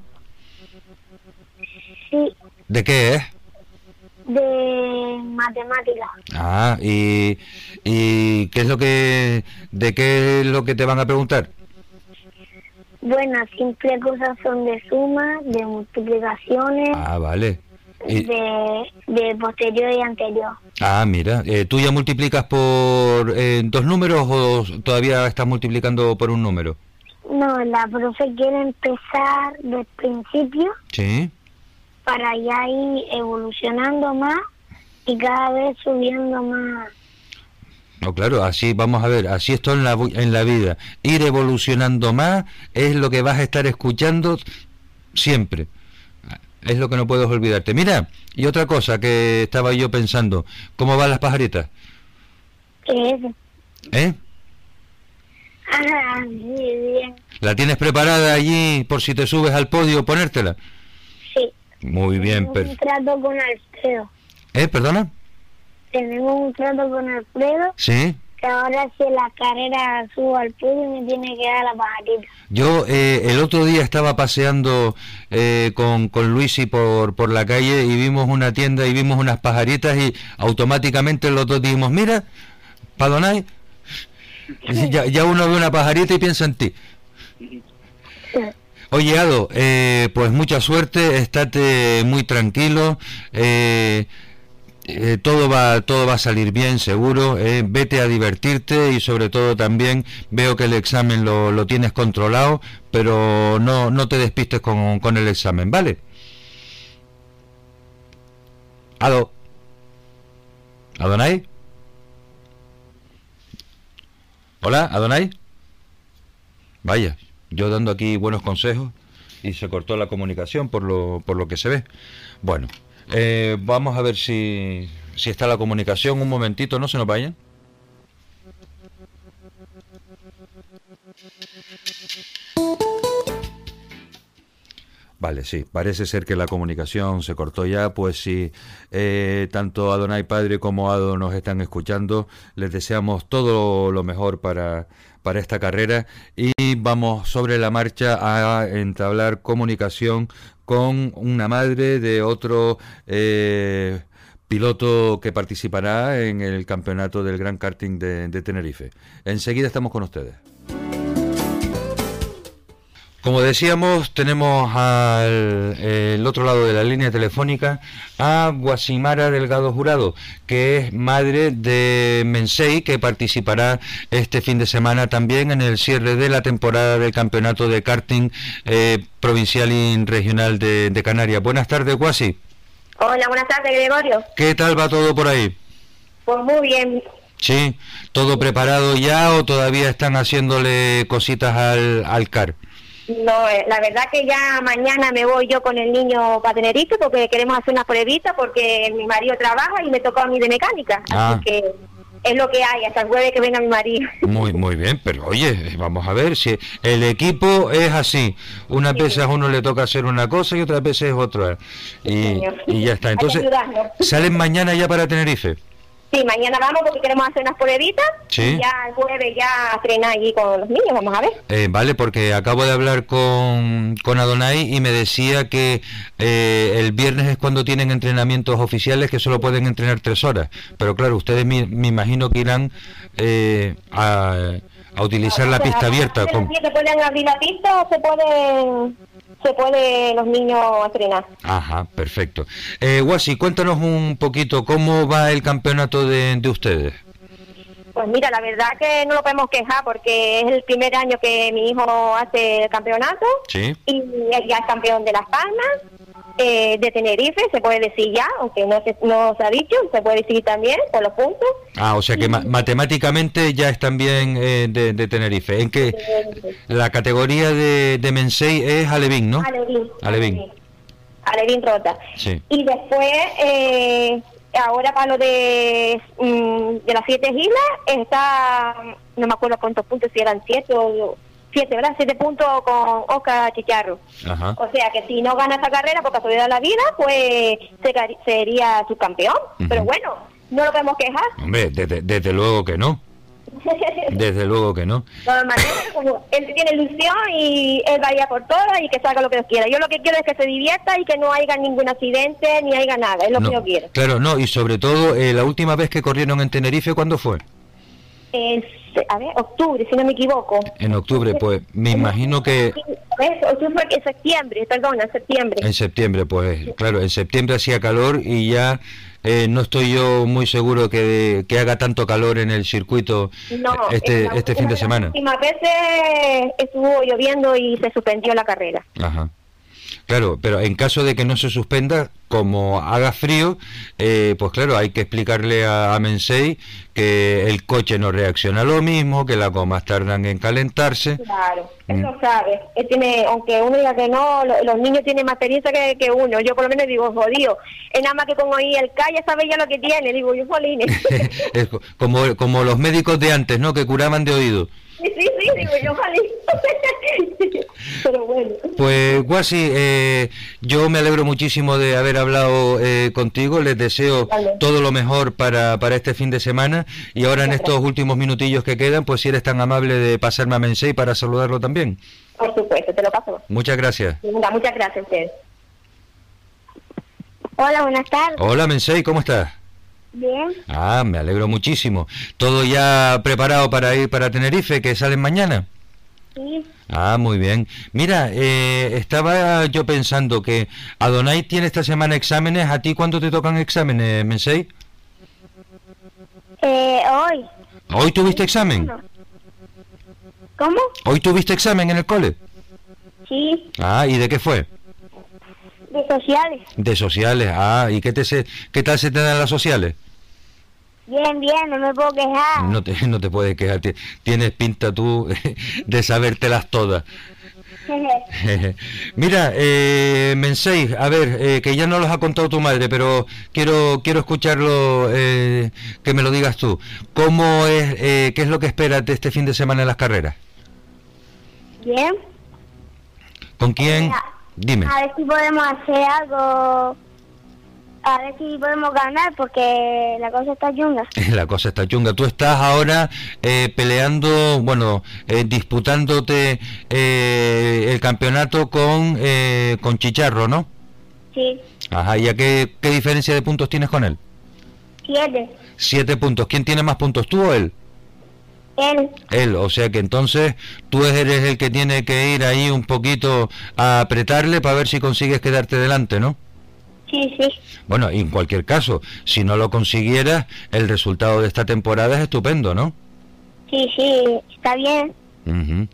Sí, ¿De qué es? De matemáticas. Ah, y, y ¿qué es lo que, de qué es lo que te van a preguntar? Bueno, simple cosas son de suma, de multiplicaciones, Ah, vale. Y- de, de posterior y anterior. ah, mira, eh, ¿tú ya multiplicas por eh, dos números o todavía estás multiplicando por un número? No, la profe quiere empezar del principio Sí. Para ya ir evolucionando más y cada vez subiendo más. No, claro, así vamos a ver, así esto en la, en la vida. Ir evolucionando más es lo que vas a estar escuchando siempre. Es lo que no puedes olvidarte. Mira, y otra cosa que estaba yo pensando, ¿cómo van las pajaritas? ¿Qué es? ¿Eh? Ah, sí, bien. ¿La tienes preparada allí por si te subes al podio ponértela? Muy bien, Tenemos per un trato con Alfredo. ¿Eh, perdona? Tenemos un trato con Alfredo Sí. que ahora si la carrera subo al podio me tiene que dar la pajarita. Yo eh, el otro día estaba paseando eh, con, con Luisi por, por la calle y vimos una tienda y vimos unas pajaritas y automáticamente los dos dijimos, mira, Padonay, ya, ya uno ve una pajarita y piensa en ti. Oye, Ado, eh, pues mucha suerte, estate muy tranquilo, eh, eh, todo va todo va a salir bien, seguro, eh, vete a divertirte y sobre todo también veo que el examen lo, lo tienes controlado, pero no, no te despistes con, con el examen, ¿vale? Ado. ¿Adonai? Hola, Adonai. Vaya, yo dando aquí buenos consejos y se cortó la comunicación por lo, por lo que se ve. Bueno, eh, vamos a ver si, si está la comunicación. Un momentito, no se nos vayan. Vale, sí, parece ser que la comunicación se cortó ya, pues si eh, tanto Adonai Padre como Ado nos están escuchando, les deseamos todo lo mejor para, para esta carrera y vamos sobre la marcha a entablar comunicación con una madre de otro eh, piloto que participará en el campeonato del Gran Karting de, de Tenerife. Enseguida estamos con ustedes. Como decíamos, tenemos al el otro lado de la línea telefónica a Guasimara Delgado Jurado, que es madre de Mensei, que participará este fin de semana también en el cierre de la temporada del campeonato de karting eh, provincial y regional de, de Canarias. Buenas tardes, Guasi. Hola, buenas tardes, Gregorio. ¿Qué tal va todo por ahí? Pues muy bien. Sí, ¿todo preparado ya o todavía están haciéndole cositas al, al CAR? No, eh, la verdad que ya mañana me voy yo con el niño para Tenerife porque queremos hacer unas pruebitas porque mi marido trabaja y me tocó a mí de mecánica. Ah. Así que es lo que hay, hasta el jueves que venga mi marido. Muy, muy bien, pero oye, vamos a ver si el equipo es así. Unas veces a uno le toca hacer una cosa y otras veces otra. Y, y ya está. Entonces. ¿salen mañana ya para Tenerife? Sí, mañana vamos porque queremos hacer unas pruebitas Sí. y ya el jueves ya estrenar allí con los niños, vamos a ver. Eh, vale, porque acabo de hablar con, con Adonai y me decía que eh, el viernes es cuando tienen entrenamientos oficiales que solo pueden entrenar tres horas. Pero claro, ustedes me, me imagino que irán eh, a, a utilizar la pista abierta. Se pueden abrir la pista o se pueden, se puede los niños entrenar. Ajá, perfecto. Eh, Guasi, cuéntanos un poquito cómo va el campeonato de, de ustedes. Pues mira, la verdad que no lo podemos quejar porque es el primer año que mi hijo hace el campeonato Sí. y ya es campeón de Las Palmas, eh, de Tenerife, se puede decir ya, aunque no se, no se ha dicho, se puede decir también por los puntos. Ah, o sea que ma- matemáticamente ya están bien eh, de, de Tenerife. En que la categoría de, de Mensei es Alevín, ¿no? Alevín. Alevín. Alevín Rota. Sí. Y después, eh, ahora para lo de, mm, de las siete islas, está, no me acuerdo cuántos puntos, si eran siete o siete, ¿verdad? Siete puntos con Oscar Chicharro. Ajá. O sea que si no gana esa carrera por casualidad de la vida, pues se sería subcampeón. Pero bueno, no lo podemos quejar. Hombre, desde, desde luego que no. Desde luego que no. Él tiene ilusión y él vaya por todas y que salga lo que quiera. Yo lo que quiero es que se divierta y que no haya ningún accidente ni haya nada. Es lo No, que yo quiero. Claro, no, y sobre todo, eh, la última vez que corrieron en Tenerife, ¿cuándo fue? En, a ver, octubre, si no me equivoco. En octubre, pues me imagino que en septiembre, perdona, en septiembre. en septiembre, pues claro, en septiembre hacía calor y ya eh, no estoy yo muy seguro que, que haga tanto calor en el circuito No, este, la- este fin de semana. últimas veces estuvo lloviendo y se suspendió la carrera. Ajá. Claro, pero en caso de que no se suspenda, como haga frío, eh, pues claro, hay que explicarle a, a Mensei que el coche no reacciona lo mismo, que las gomas tardan en calentarse. Claro, Mm. lo sabe. Él tiene, aunque uno diga que no, lo- los niños tienen más experiencia que, que uno. Yo por lo menos digo, jodido. Es nada más que con oír el calle sabe ya lo que tiene. Digo, yo, jolines. Es co- como, como los médicos de antes, ¿no? Que curaban de oído. Sí, sí, sí, digo yo, jolines. Pero bueno. Pues Guasi, eh, yo me alegro muchísimo de haber hablado eh, contigo, les deseo todo lo mejor para, para este fin de semana y ahora en estos últimos minutillos que quedan, pues si eres tan amable de pasarme a Mensei para saludarlo también. Por supuesto, te lo paso. Muchas gracias. Venga, muchas gracias a ustedes. Hola, buenas tardes. Hola Mensei, ¿cómo estás? Bien. Ah, me alegro muchísimo. ¿Todo ya preparado para ir para Tenerife, que salen mañana? Sí. Ah, muy bien. Mira, eh, estaba yo pensando que Adonai tiene esta semana exámenes. ¿A ti cuándo te tocan exámenes, Mensei? Eh, hoy. ¿Hoy tuviste examen? ¿Cómo? ¿Hoy tuviste examen en el cole? Sí, Ah, ¿y de qué fue? De sociales. De sociales. Ah, ¿y qué, te se, qué tal se te dan las sociales? Bien, bien, no me puedo quejar. No te, no te puedes quejar. ti- Tienes pinta tú de sabértelas todas. Mira, eh, Mensei, a ver, eh, que ya no los ha contado tu madre, pero quiero quiero escucharlo, eh, que me lo digas tú. ¿Cómo es, eh, qué es lo que esperas de este fin de semana en las carreras? Bien. ¿Con quién? Dime. A ver si podemos hacer algo. A ver si podemos ganar porque la cosa está chunga. La cosa está chunga. Tú estás ahora eh, peleando, bueno, eh, disputándote eh, el campeonato con, eh, con Chicharro, ¿no? Sí, Ajá, ¿y a qué, qué diferencia de puntos tienes con él? siete. Siete puntos. ¿Quién tiene más puntos, tú o él? Él. Él, o sea que entonces tú eres el que tiene que ir ahí un poquito a apretarle para ver si consigues quedarte delante, ¿no? Sí, sí. Bueno, y en cualquier caso, si no lo consiguieras, el resultado de esta temporada es estupendo, ¿no? Sí, sí, está bien. Ujú.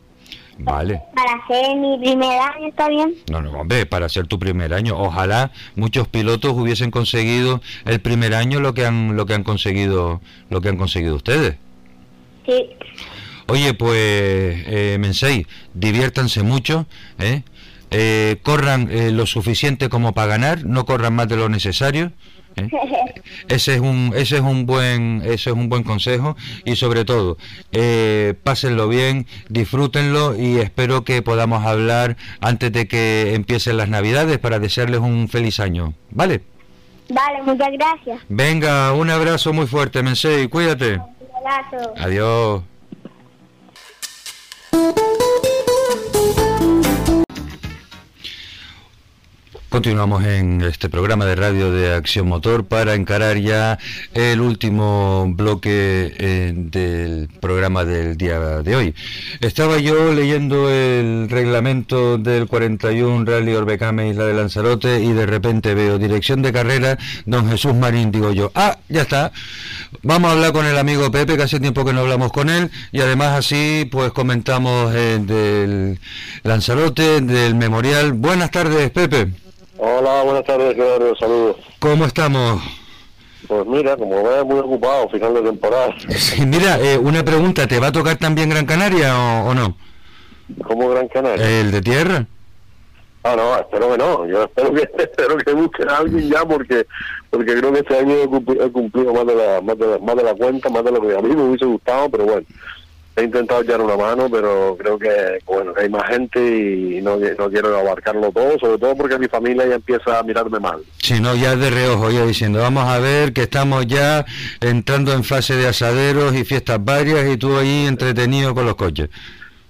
Vale. Para hacer mi primer año está bien. No, no, hombre, para ser tu primer año. Ojalá muchos pilotos hubiesen conseguido el primer año lo que han lo que han conseguido lo que han conseguido ustedes. Sí. Oye, pues, eh, Mensei, diviértanse mucho, ¿eh? Eh, corran eh, lo suficiente como para ganar, no corran más de lo necesario. ¿eh? Ese es un ese es un buen ese es un buen consejo y sobre todo eh, pásenlo bien, disfrútenlo y espero que podamos hablar antes de que empiecen las Navidades para desearles un feliz año, ¿vale? Vale, muchas gracias. Venga, un abrazo muy fuerte, Mensei, cuídate. Abrazo. Adiós. Continuamos en este programa de radio de Acción Motor para encarar ya el último bloque eh, del programa del día de hoy. Estaba yo leyendo el reglamento del 41 Rally Orbecame Isla de Lanzarote y de repente veo dirección de carrera Don Jesús Marín. Digo yo, ah, ya está. Vamos a hablar con el amigo Pepe, que hace tiempo que no hablamos con él y además así pues comentamos eh, del Lanzarote, del memorial. Buenas tardes, Pepe. Hola, buenas tardes, Gregorio, saludos. ¿Cómo estamos? Pues mira, como ves, muy ocupado, final de temporada. Sí, mira, eh, una pregunta, ¿te va a tocar también Gran Canaria o, o no? ¿Cómo Gran Canaria? ¿El de tierra? Ah, no, espero que no. Yo espero que, espero que busquen a alguien ya porque porque creo que este año he cumpli- he cumplido más de la, más de la, más de la cuenta, más de lo que a mí me hubiese gustado, pero bueno. He intentado echar una mano, pero creo que bueno hay más gente y no, no quiero abarcarlo todo, sobre todo porque mi familia ya empieza a mirarme mal. Sí, no, ya de reojo, ya diciendo, vamos a ver que estamos ya entrando en fase de asaderos y fiestas varias y tú ahí entretenido con los coches.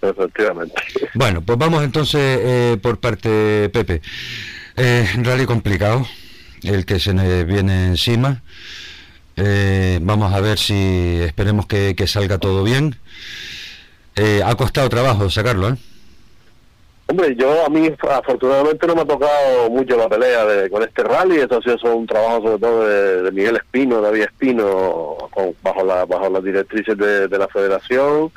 Efectivamente. Bueno, pues vamos entonces eh, por parte Pepe. Eh, rally complicado, el que se nos viene encima. Eh, vamos a ver si esperemos que, que salga todo bien. Eh, ha costado trabajo sacarlo, ¿eh? Hombre, yo a mí afortunadamente no me ha tocado mucho la pelea de, con este rally, esto ha sido un trabajo sobre todo de, Miguel Espino, David Espino, bajo la, bajo las directrices de, la federación.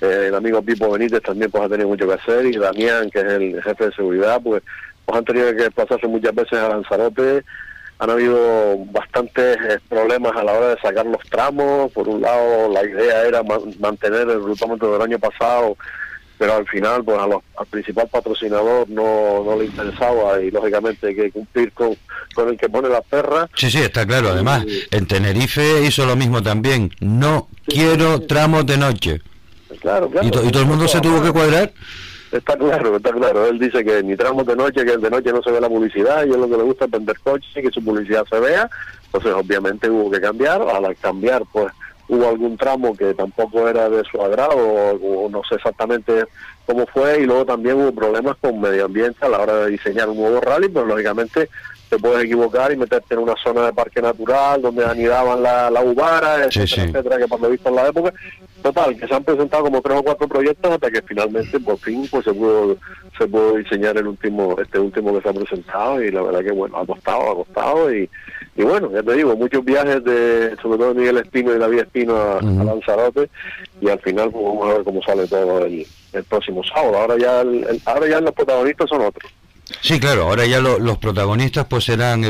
Eh, el amigo Pipo Benítez también pues ha tenido mucho que hacer y Damián, que es el jefe de seguridad, pues, pues han tenido que desplazarse muchas veces a Lanzarote. Han habido bastantes eh, problemas a la hora de sacar los tramos. Por un lado, la idea era ma- mantener el rutómetro del año pasado pero al final pues a los- al principal patrocinador no, no le interesaba y lógicamente hay que cumplir con, con el que pone las perras Sí, sí, está claro. Además, en Tenerife hizo lo mismo también. No quiero tramos de noche. claro, claro Y, to- y todo el mundo se tuvo que cuadrar. Está claro está claro. Él dice que ni tramos de noche que de noche no se ve la publicidad y él lo que le gusta es vender coches y que su publicidad se vea. Entonces obviamente hubo que cambiar. Al cambiar pues hubo algún tramo que tampoco era de su agrado o, o no sé exactamente cómo fue y luego también hubo problemas con medio ambiente a la hora de diseñar un nuevo rally pero lógicamente te puedes equivocar y meterte en una zona de parque natural donde anidaban la, la ubara, etcétera, sí. etcétera, que por lo visto en la época. Total, que se han presentado como tres o cuatro proyectos hasta que finalmente, por fin, pues se pudo, se pudo diseñar el último, este último que se ha presentado y la verdad que bueno, ha costado, ha costado y, y bueno, ya te digo, muchos viajes de, sobre todo de Miguel Espino y David Espino a, a Lanzarote y al final pues, vamos a ver cómo sale todo el, el próximo sábado. Ahora ya, el- el- ahora ya los protagonistas son otros. Sí, claro, ahora ya lo- los protagonistas pues serán,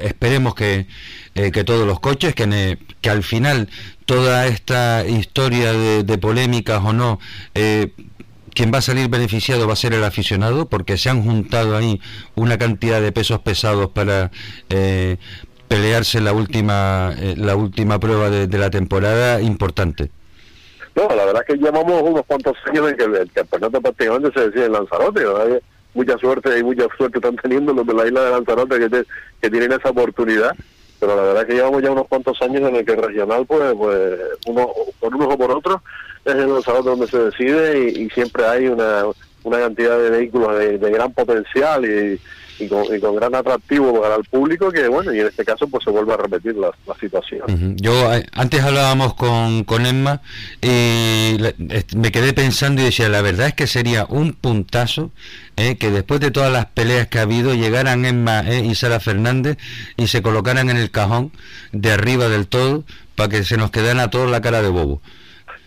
esperemos que, eh, que todos los coches, que, ne- que al final toda esta historia de, polémicas o no, eh, quien va a salir beneficiado va a ser el aficionado, porque se han juntado ahí una cantidad de pesos pesados para eh, pelearse la última, eh, la última prueba de, la temporada importante. No, la verdad es que llevamos unos cuantos años en que el campeonato prácticamente se decide en Lanzarote. ¿verdad? Mucha suerte y mucha suerte están teniendo los de la isla de Lanzarote que, te- que tienen esa oportunidad. Pero la verdad es que llevamos ya unos cuantos años en el que el regional, pues, pues uno por unos o por otros, es en Lanzarote donde se decide y, siempre hay una, una cantidad de vehículos de, gran potencial y, y con, y con gran atractivo para el público que, bueno, y en este caso, pues se vuelve a repetir la, la situación. Yo eh, antes hablábamos con, con Emma y me quedé pensando y decía, la verdad es que sería un puntazo eh, que después de todas las peleas que ha habido llegaran Emma eh, y Sara Fernández y se colocaran en el cajón de arriba del todo para que se nos quedara a todos la cara de bobo.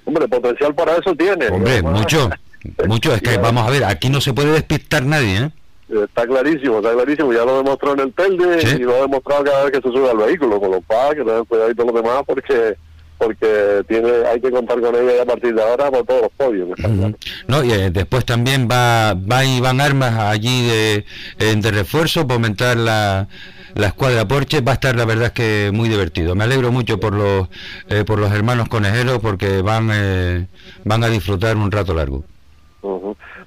Hombre, potencial para eso tiene. Hombre, Además, mucho, mucho. Es que vamos a ver, aquí no se puede despistar nadie, ¿eh? Está clarísimo, está clarísimo. Ya lo demostró en el Telde Sí. y lo ha demostrado cada vez que se sube al vehículo. Con los cual, que tener cuidado y todo lo demás, porque porque tiene hay que contar con ella a partir de ahora por todos los podios. No, y eh, después también va, va Iván Armas allí de, eh, de refuerzo para aumentar la, la escuadra Porsche. Va a estar, la verdad, es que muy divertido. Me alegro mucho por los, eh, por los hermanos conejeros porque van, eh, van a disfrutar un rato largo.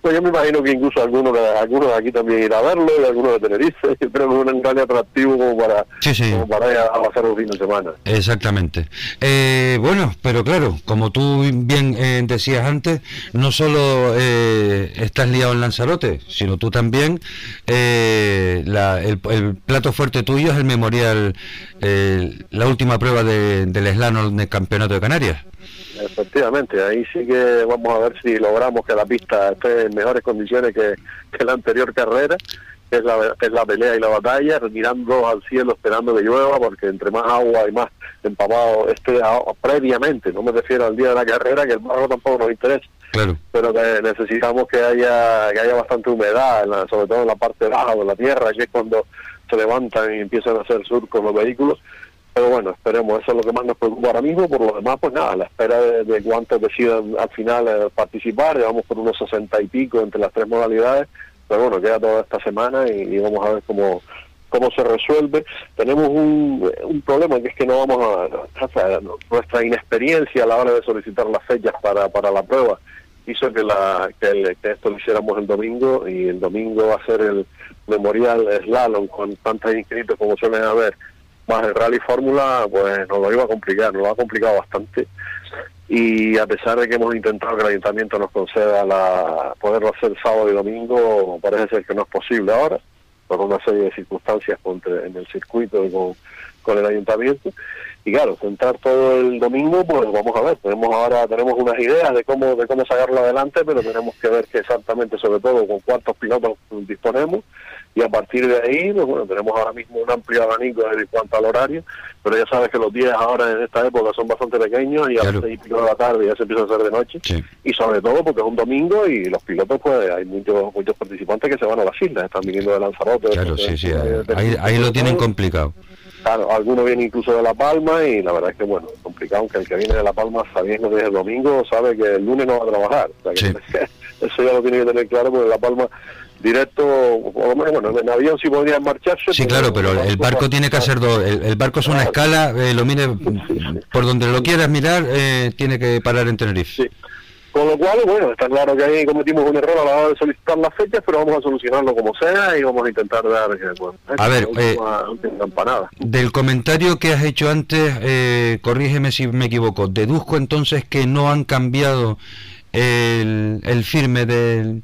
Pues yo me imagino que incluso algunos algunos de aquí también irán a verlo, y algunos de Tenerife, que es un gran atractivo como para, Sí, sí. como para ir a, a pasar un fin de semana. Exactamente. Eh, bueno, pero claro, como tú bien eh, decías antes, no solo eh, estás liado en Lanzarote, sino tú también, eh, la- el, el plato fuerte tuyo es el memorial, eh, la última prueba de- del slalom del Campeonato de Canarias. Efectivamente, ahí sí que vamos a ver si logramos que la pista esté en mejores condiciones que, que la anterior carrera, que es la, que es la pelea y la batalla, mirando al cielo esperando que llueva, porque entre más agua y más empapado esté previamente, no me refiero al día de la carrera, que el barro tampoco nos interesa, Claro. pero que necesitamos que haya que haya bastante humedad, en la- sobre todo en la parte baja de la tierra, que es cuando se levantan y empiezan a hacer surcos los vehículos. Pero bueno, esperemos, eso es lo que más nos preocupa ahora mismo. Por lo demás, pues nada, a la espera de, cuántos decidan al final eh, participar. Llevamos por unos sesenta y pico entre las tres modalidades. Pero bueno, queda toda esta semana y, vamos a ver cómo cómo se resuelve. Tenemos un, un problema que es que no vamos a... nuestra inexperiencia a la hora de solicitar las fechas para, para la prueba hizo que, la, que, esto lo hiciéramos el domingo y el domingo va a ser el memorial slalom con tantos inscritos como suelen haber más el rally fórmula pues nos lo iba a complicar, nos lo ha complicado bastante. Y a pesar de que hemos intentado que el ayuntamiento nos conceda la poderlo hacer sábado y domingo parece ser que no es posible ahora por una serie de circunstancias en el circuito y con, con el ayuntamiento. Y claro centrar todo el domingo pues vamos a ver tenemos ahora tenemos unas ideas de cómo de cómo sacarlo adelante pero tenemos que ver que exactamente sobre todo con cuántos pilotos disponemos y a partir de ahí, pues bueno, tenemos ahora mismo un amplio abanico en cuanto al horario, pero ya sabes que los días ahora en esta época son bastante pequeños y a las seis y pico de la tarde ya se empieza a hacer de noche, y sobre todo porque es un domingo y los pilotos, pues hay muchos muchos participantes que se van a las islas, están viniendo de Lanzarote. Claro, sí, sí. de- de- Ahí, ahí lo tienen complicado. Claro, algunos vienen incluso de La Palma y la verdad es que, bueno, es complicado, aunque el que viene de La Palma sabiendo desde el domingo sabe que el lunes no va a trabajar. O sea, que eso ya lo tiene que tener claro, porque La Palma directo, por lo menos, bueno, en avión sí podrían marcharse. Sí, claro, pero el barco tiene que hacer dos. El, el barco es una escala, eh, lo mire por donde lo quieras mirar, eh, tiene que parar en Tenerife. Con lo cual, bueno, está claro que ahí cometimos un error a la hora de solicitar las fechas, pero vamos a solucionarlo como sea y vamos a intentar dar, eh, bueno, A ver, última, última campanada. Del comentario que has hecho antes, eh, corrígeme si me equivoco, deduzco entonces que no han cambiado el, el firme del...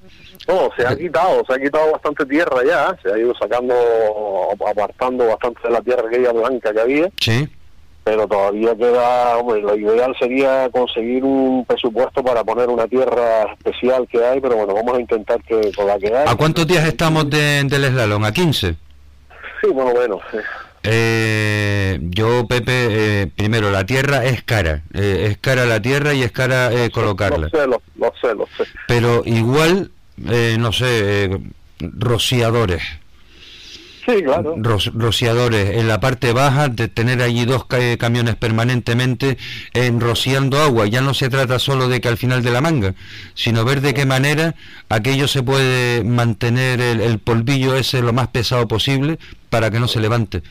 No, se ha quitado, se ha quitado bastante tierra ya, se ha ido sacando, apartando bastante de la tierra aquella blanca que había, Sí. pero todavía queda, hombre, lo ideal sería conseguir un presupuesto para poner una tierra especial que hay, pero bueno, vamos a intentar que con la que hay. ¿A cuántos días estamos de- del slalom? ¿A 15? Sí, bueno, bueno. sí. Eh, yo, Pepe, eh, primero, la tierra es cara. eh, es cara la tierra y es cara eh, colocarla. Lo sé, lo, lo sé, lo sé. Pero igual, eh, no sé, eh, rociadores. Sí, claro. Ro- rociadores en la parte baja, de tener allí dos eh, camiones permanentemente en rociando agua. Ya no se trata solo de que al final de la manga, sino ver de qué manera aquello se puede mantener el, el polvillo ese lo más pesado posible para que no se levante.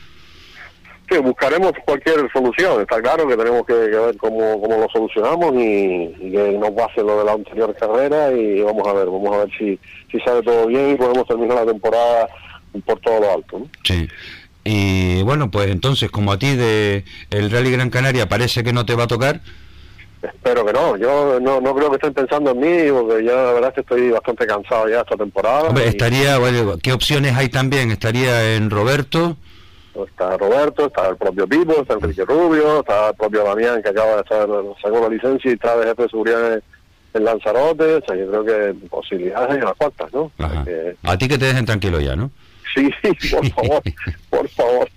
Sí, buscaremos cualquier solución. Está claro que tenemos que, que ver cómo, cómo lo solucionamos y, y que no pase lo de la anterior carrera y vamos a ver, vamos a ver si, si sale todo bien y podemos terminar la temporada por todo lo alto. ¿no? Sí. Y bueno, pues entonces, como a ti de el Rally Gran Canaria parece que no te va a tocar, Espero que no. Yo no, no creo que estén pensando en mí porque yo la verdad es que estoy bastante cansado ya esta temporada. hombre, y estaría, bueno, ¿qué opciones hay también? Estaría en Roberto, Está Roberto, está el propio Pipo, está Enrique Rubio, está el propio Damián que acaba de estar, sacó la licencia y está de jefe de seguridad en, en Lanzarote. O sea, yo creo que posibilidades hay unas cuantas, ¿no? A ti que te dejen tranquilo ya, ¿no? Sí, por favor, por favor.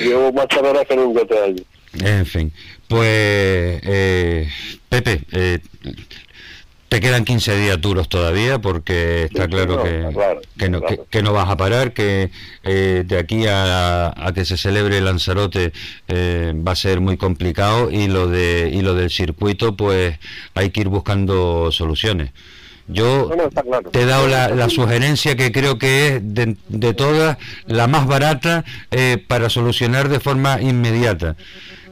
Llevo más carreras que nunca este año. En fin, pues eh, Pepe, eh, Te quedan 15 días duros todavía porque está Sí, claro no, que, está claro, que, no, que, no vas a parar, que eh, de aquí a, a que se celebre Lanzarote eh, va a ser muy complicado y lo de y lo del circuito pues hay que ir buscando soluciones. Yo No, te he dado la, la sugerencia que creo que es de, de todas la más barata eh, para solucionar de forma inmediata.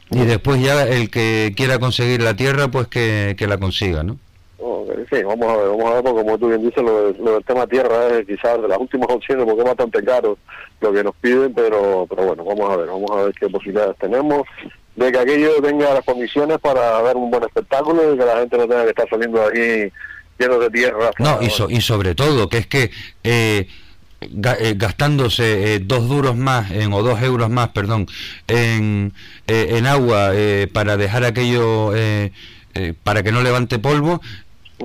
Y después ya el que quiera conseguir la tierra, pues que, que la consiga, ¿no? Oh, Sí, vamos a ver, vamos a ver, porque como tú bien dices, lo, lo del tema tierra es quizás de las últimas opciones, porque es bastante caro lo que nos piden, pero, pero bueno, vamos a ver, vamos a ver qué posibilidades tenemos de que aquello tenga las condiciones para ver un buen espectáculo y que la gente no tenga que estar saliendo de aquí lleno de tierra. No, y, so- y sobre todo, que es que eh, eh, gastándose eh, dos duros más, en, o dos euros más, perdón, en, eh, en agua eh, para dejar aquello, para que no levante polvo,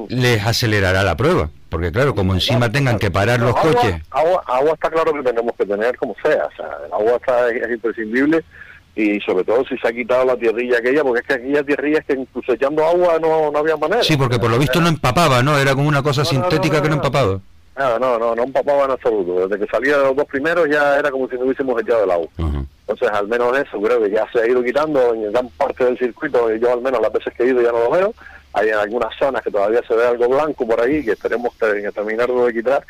les acelerará la prueba. Porque claro, como encima tengan que parar los agua, coches. Agua, agua está claro que tenemos que tener como sea, o sea, el agua está, es, imprescindible y sobre todo si se ha quitado la tierrilla aquella, porque es que aquella tierrilla es que incluso echando agua no, no había manera. Sí, porque por lo visto no empapaba, ¿no? Era como una cosa No, sintética no, que no no. empapaba. No, no, no, no empapaba en absoluto. Desde que salía de los dos primeros ya era como si no hubiésemos echado el agua. Entonces, al menos eso creo que ya se ha ido quitando en gran parte del circuito. Yo, al menos, las veces que he ido ya no lo veo. Hay en algunas zonas que todavía se ve algo blanco por ahí que esperemos ter- terminarlo de quitar.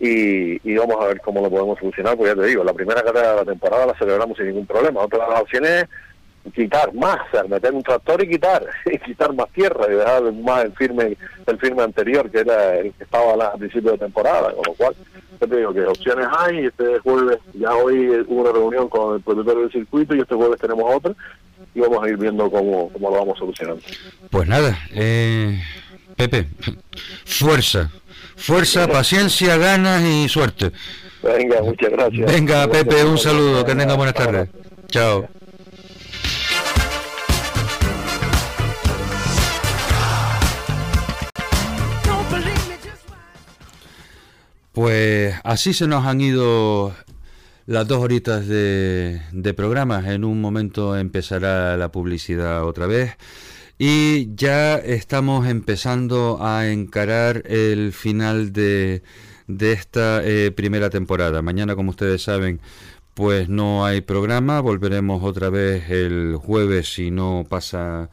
Y, y vamos a ver cómo lo podemos solucionar. Porque ya te digo, la primera carrera de la temporada la celebramos sin ningún problema. Otra de las opciones es quitar más, meter un tractor y quitar, y quitar más tierra y dejar más el firme, el firme anterior que era el que estaba la- al principio de temporada, con lo cual yo te digo que opciones hay, este jueves, ya hoy hubo una reunión con el propietario del circuito y este jueves tenemos otra y vamos a ir viendo cómo, cómo lo vamos solucionando. Pues nada, eh, Pepe, fuerza, fuerza, paciencia, ganas y suerte. Venga, muchas gracias. Venga, Pepe, un saludo, que tenga buenas tardes. Chao. Pues así se nos han ido las dos horitas de, de programa. En un momento empezará la publicidad otra vez. Y ya estamos empezando a encarar el final de, de esta eh, primera temporada. Mañana, como ustedes saben, pues no hay programa. Volveremos otra vez el jueves si no pasa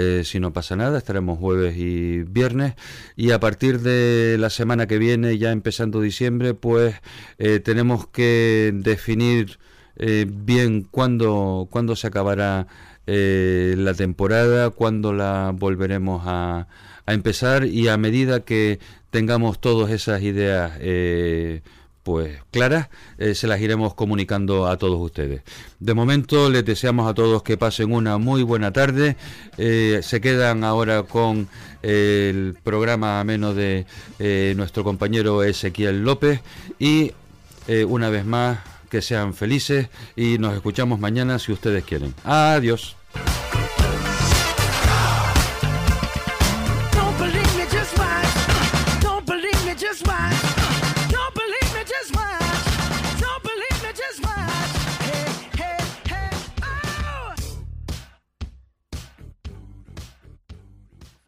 eh, si no pasa nada, estaremos jueves y viernes. Y a partir de la semana que viene, ya empezando diciembre, pues eh, tenemos que definir eh, bien cuándo, cuándo se acabará la temporada, cuándo la volveremos a, a empezar. Y a medida que tengamos todas esas ideas pues claras, eh, se las iremos comunicando a todos ustedes. De momento les deseamos a todos que pasen una muy buena tarde. Eh, se quedan ahora con eh, el programa ameno de nuestro compañero Ezequiel López y una vez más que sean felices y nos escuchamos mañana si ustedes quieren. Adiós.